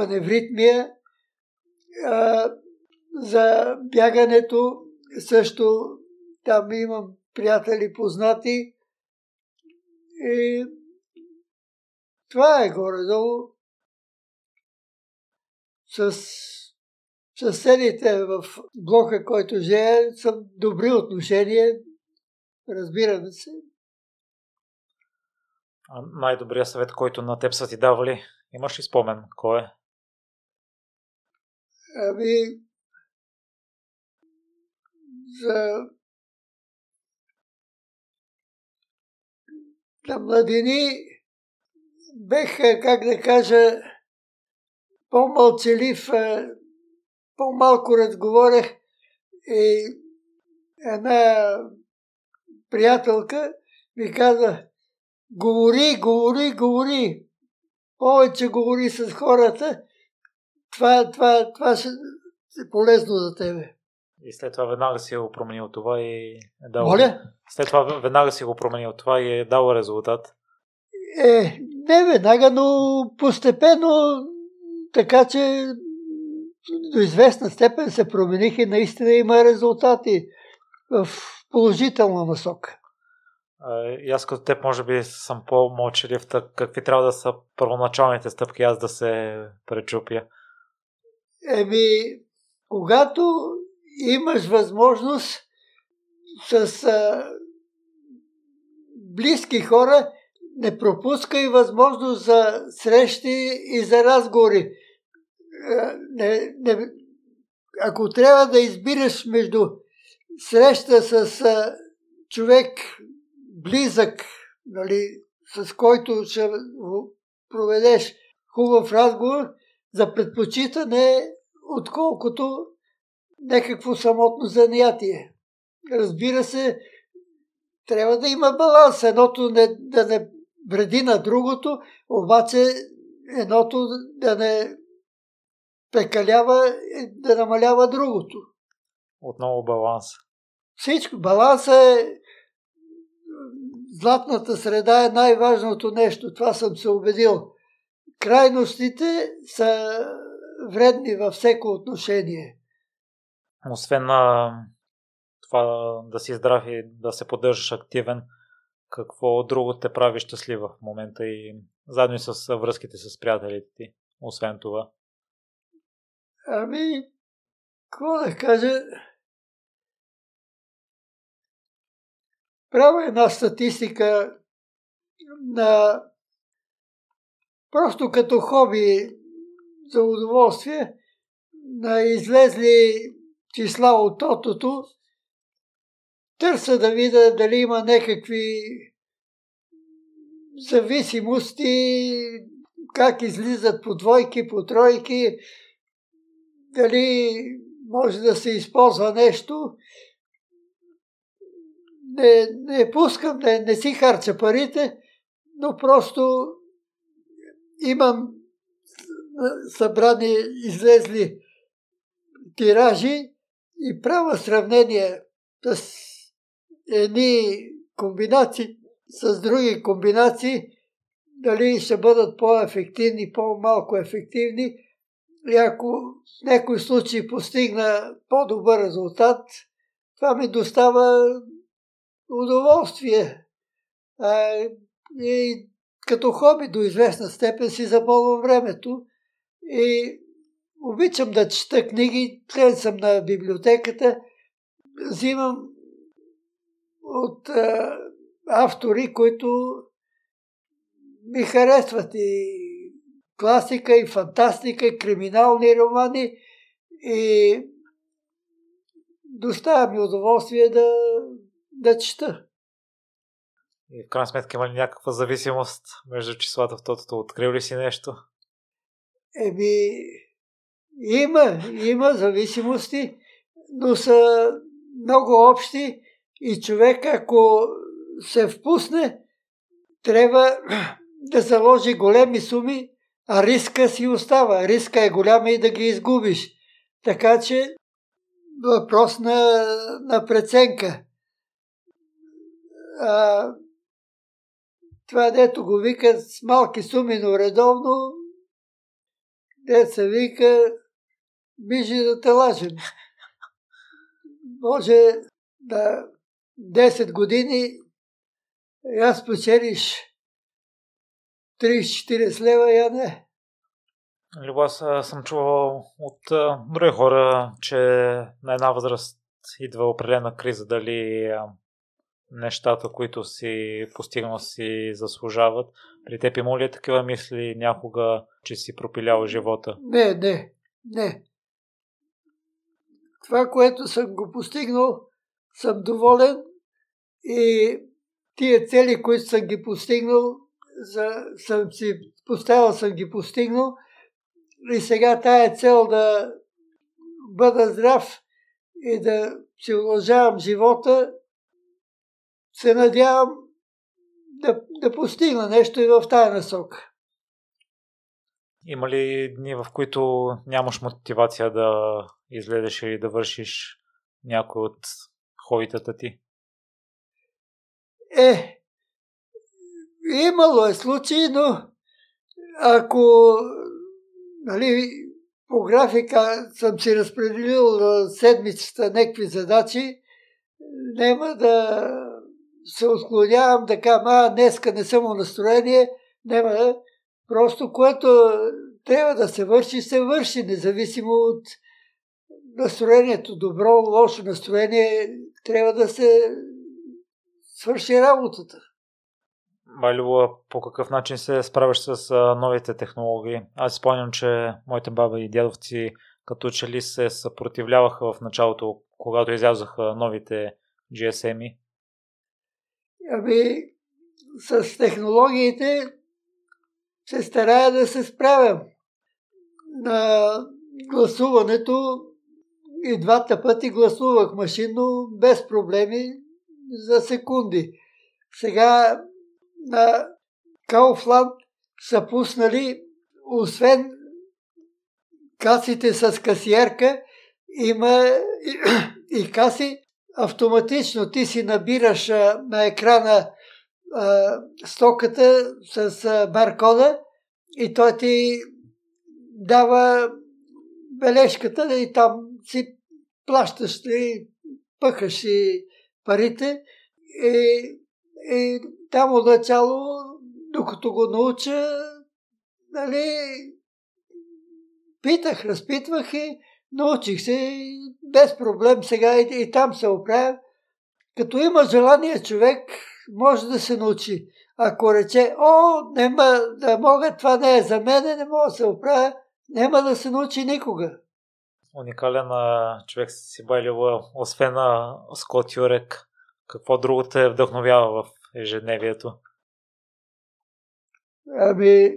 паневритмия. А, за бягането също там имам приятели познати. И това е горе-долу. С съседите в блока, който живее, са добри отношения. Разбираме се. А най-добрият съвет, който на теб са ти давали, имаш ли спомен? Кой е? Ами, за на младини бех, как да кажа, по-мълчалив, по-малко разговорех и една приятелка ми каза, говори, говори, говори, повече говори с хората, това, това, това ще е полезно за тебе. И след това веднага си го променил това и е дал... Моля? След това веднага си го променил това и е дал резултат. Е, не веднага, но постепенно, така че до известна степен се промениха и наистина има резултати. В положителна насока. И аз като теб може би съм по-мълчалив, какви трябва да са първоначалните стъпки аз да се пречупя? Еми, когато имаш възможност с а, близки хора, не пропускай възможност за срещи и за разговори. Не, не, ако трябва да избираш между среща с а, човек близък, нали, с който ще проведеш хубав разговор, за предпочитане, отколкото някакво самотно занятие. Разбира се, трябва да има баланс. Едното не, да не вреди на другото, обаче едното да не прекалява, да намалява другото. Отново баланс. Всичко. Баланс е златната среда е най-важното нещо. Това съм се убедил. Крайностите са вредни във всеко отношение. Освен на това да си здрав и да се поддържаш активен, какво друго те прави щастлива в момента и заедно и с връзките с приятелите ти, освен това? Ами, какво да кажа? Правя една статистика на просто като хоби за удоволствие на излезли числа от тотото. Търса да видя дали има някакви зависимости, как излизат по двойки, по тройки, дали може да се използва нещо не, не пускам, не, не си харча парите, но просто имам събрани, излезли тиражи и правя сравнение с едни комбинации с други комбинации, дали ще бъдат по-ефективни, по-малко ефективни. И ако в някой случай постигна по-добър резултат, това ми достава удоволствие. А, и като хоби до известна степен си запълвам времето и обичам да чета книги, член съм на библиотеката, взимам от а, автори, които ми харесват и класика, и фантастика, и криминални романи и доставя ми удоволствие да да чета. И в крайна сметка има ли някаква зависимост между числата в тотото? Открил ли си нещо? Еми, има, има зависимости, но са много общи и човек, ако се впусне, трябва да заложи големи суми, а риска си остава. Риска е голям и да ги изгубиш. Така че въпрос на, на преценка а, това дето го викат с малки суми, но редовно, се вика, бижи да те лажем. Може да 10 години аз печелиш 30-40 лева, я не. Любо, аз съм чувал от други хора, че на една възраст идва определена криза, дали нещата, които си постигнал, си заслужават. При теб има ли е такива мисли някога, че си пропилял живота? Не, не, не. Това, което съм го постигнал, съм доволен и тия цели, които съм ги постигнал, за, съм си поставил, съм ги постигнал и сега тая цел да бъда здрав и да си удължавам живота, се надявам да, да постигна нещо и в тая насока. Има ли дни, в които нямаш мотивация да излезеш или да вършиш някой от хобитата ти? Е, имало е случаи, но ако нали, по графика съм си разпределил седмицата някакви задачи, няма да се отклонявам да кажа, а днеска не съм настроение, няма. Просто което трябва да се върши, се върши, независимо от настроението. Добро, лошо настроение, трябва да се свърши работата. Байлюва, по какъв начин се справяш с новите технологии? Аз спомням, че моите баба и дядовци като че ли се съпротивляваха в началото, когато излязоха новите GSM-и. Ами, с технологиите се старая да се справям. На гласуването и двата пъти гласувах машинно без проблеми за секунди. Сега на Кауфланд са пуснали, освен касите с касиерка, има и каси автоматично. Ти си набираш на екрана стоката с баркода и той ти дава бележката и там си плащаш и пъхаш и парите. И, и там отначало, докато го науча, нали, питах, разпитвах и научих се без проблем сега и, и там се оправя. Като има желание човек, може да се научи. Ако рече, о, няма да мога, това не е за мен, не мога да се оправя, няма да се научи никога. Уникален човек си Байлева, освен на Скот Юрек, какво друго те вдъхновява в ежедневието? Ами,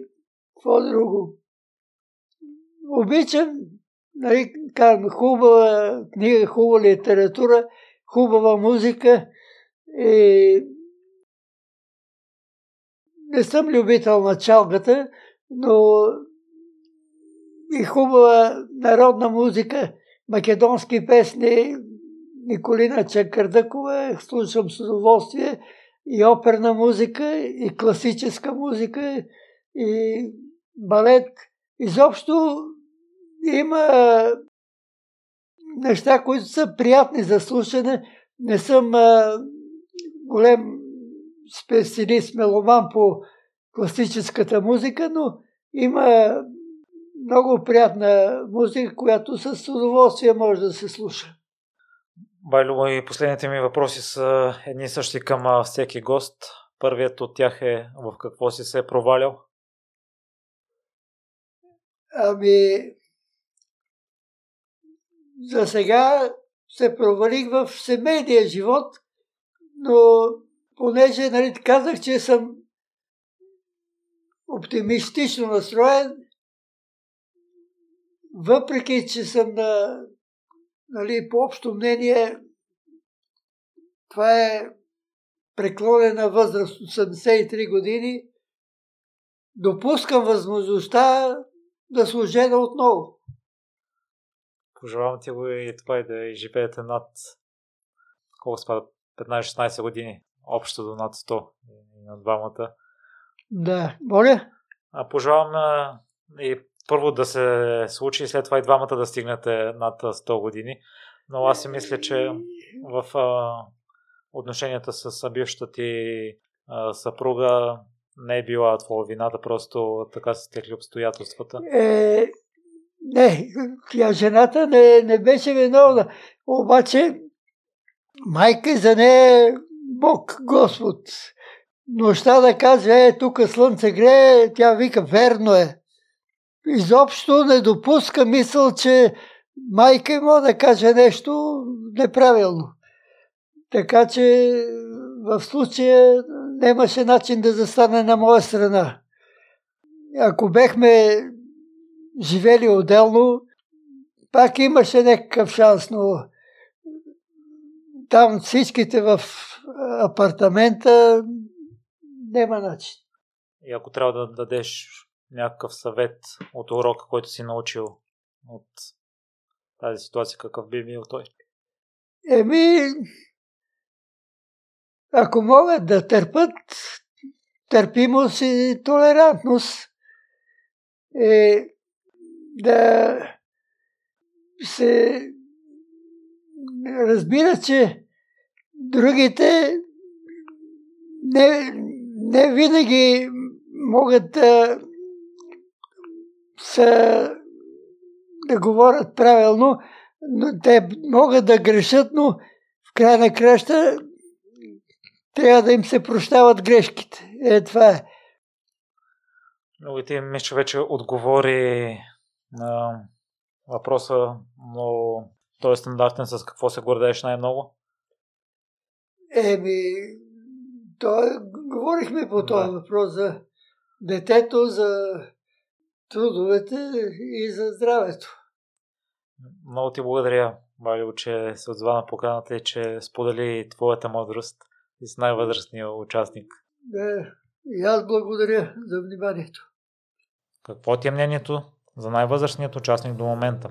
какво друго? Обичам, нали, казвам, хубава книга, хубава литература, хубава музика и не съм любител на чалката, но и хубава народна музика, македонски песни, Николина Чакърдъкова, слушам с удоволствие, и оперна музика, и класическа музика, и балет. Изобщо има неща, които са приятни за слушане. Не съм голем специалист, меломан по класическата музика, но има много приятна музика, която с удоволствие може да се слуша. Байло, и последните ми въпроси са едни същи към всеки гост. Първият от тях е в какво си се е провалял? Ами, за сега се провалих в семейния живот, но понеже нали, казах, че съм оптимистично настроен, въпреки, че съм на, нали, по общо мнение, това е преклонена възраст 83 години, допускам възможността да служена отново. Пожелавам ти го и това и да живеете над колко спада 15-16 години, общо до над 100 и на двамата. Да, моля. А пожелавам и първо да се случи и след това и двамата да стигнете над 100 години. Но аз си мисля, че в а, отношенията с бившата ти а, съпруга не е била твоя вината, просто така са стекли обстоятелствата. Е, не, тя жената не, не беше виновна. Обаче майка за нея е Бог, Господ. Нощта да казва, е, тук слънце грее, тя вика, верно е изобщо не допуска мисъл, че майка има да каже нещо неправилно. Така че в случая нямаше начин да застане на моя страна. Ако бехме живели отделно, пак имаше някакъв шанс, но там всичките в апартамента няма начин. И ако трябва да дадеш някакъв съвет от урока, който си научил от тази ситуация, какъв би бил той? Еми, ако могат да търпят търпимост и толерантност, е да се разбира, че другите не, не винаги могат да са, да говорят правилно, но те могат да грешат, но в края на краща трябва да им се прощават грешките. Е, това е. Много ти мисля, вече отговори на въпроса, но той е стандартен с какво се гордееш най-много? Еми, той, говорихме по този да. въпрос за детето, за трудовете и за здравето. Много ти благодаря, Валио, че се отзва на поканата и че сподели твоята мъдрост и с най-възрастния участник. Да, и аз благодаря за вниманието. Какво ти е мнението за най-възрастният участник до момента?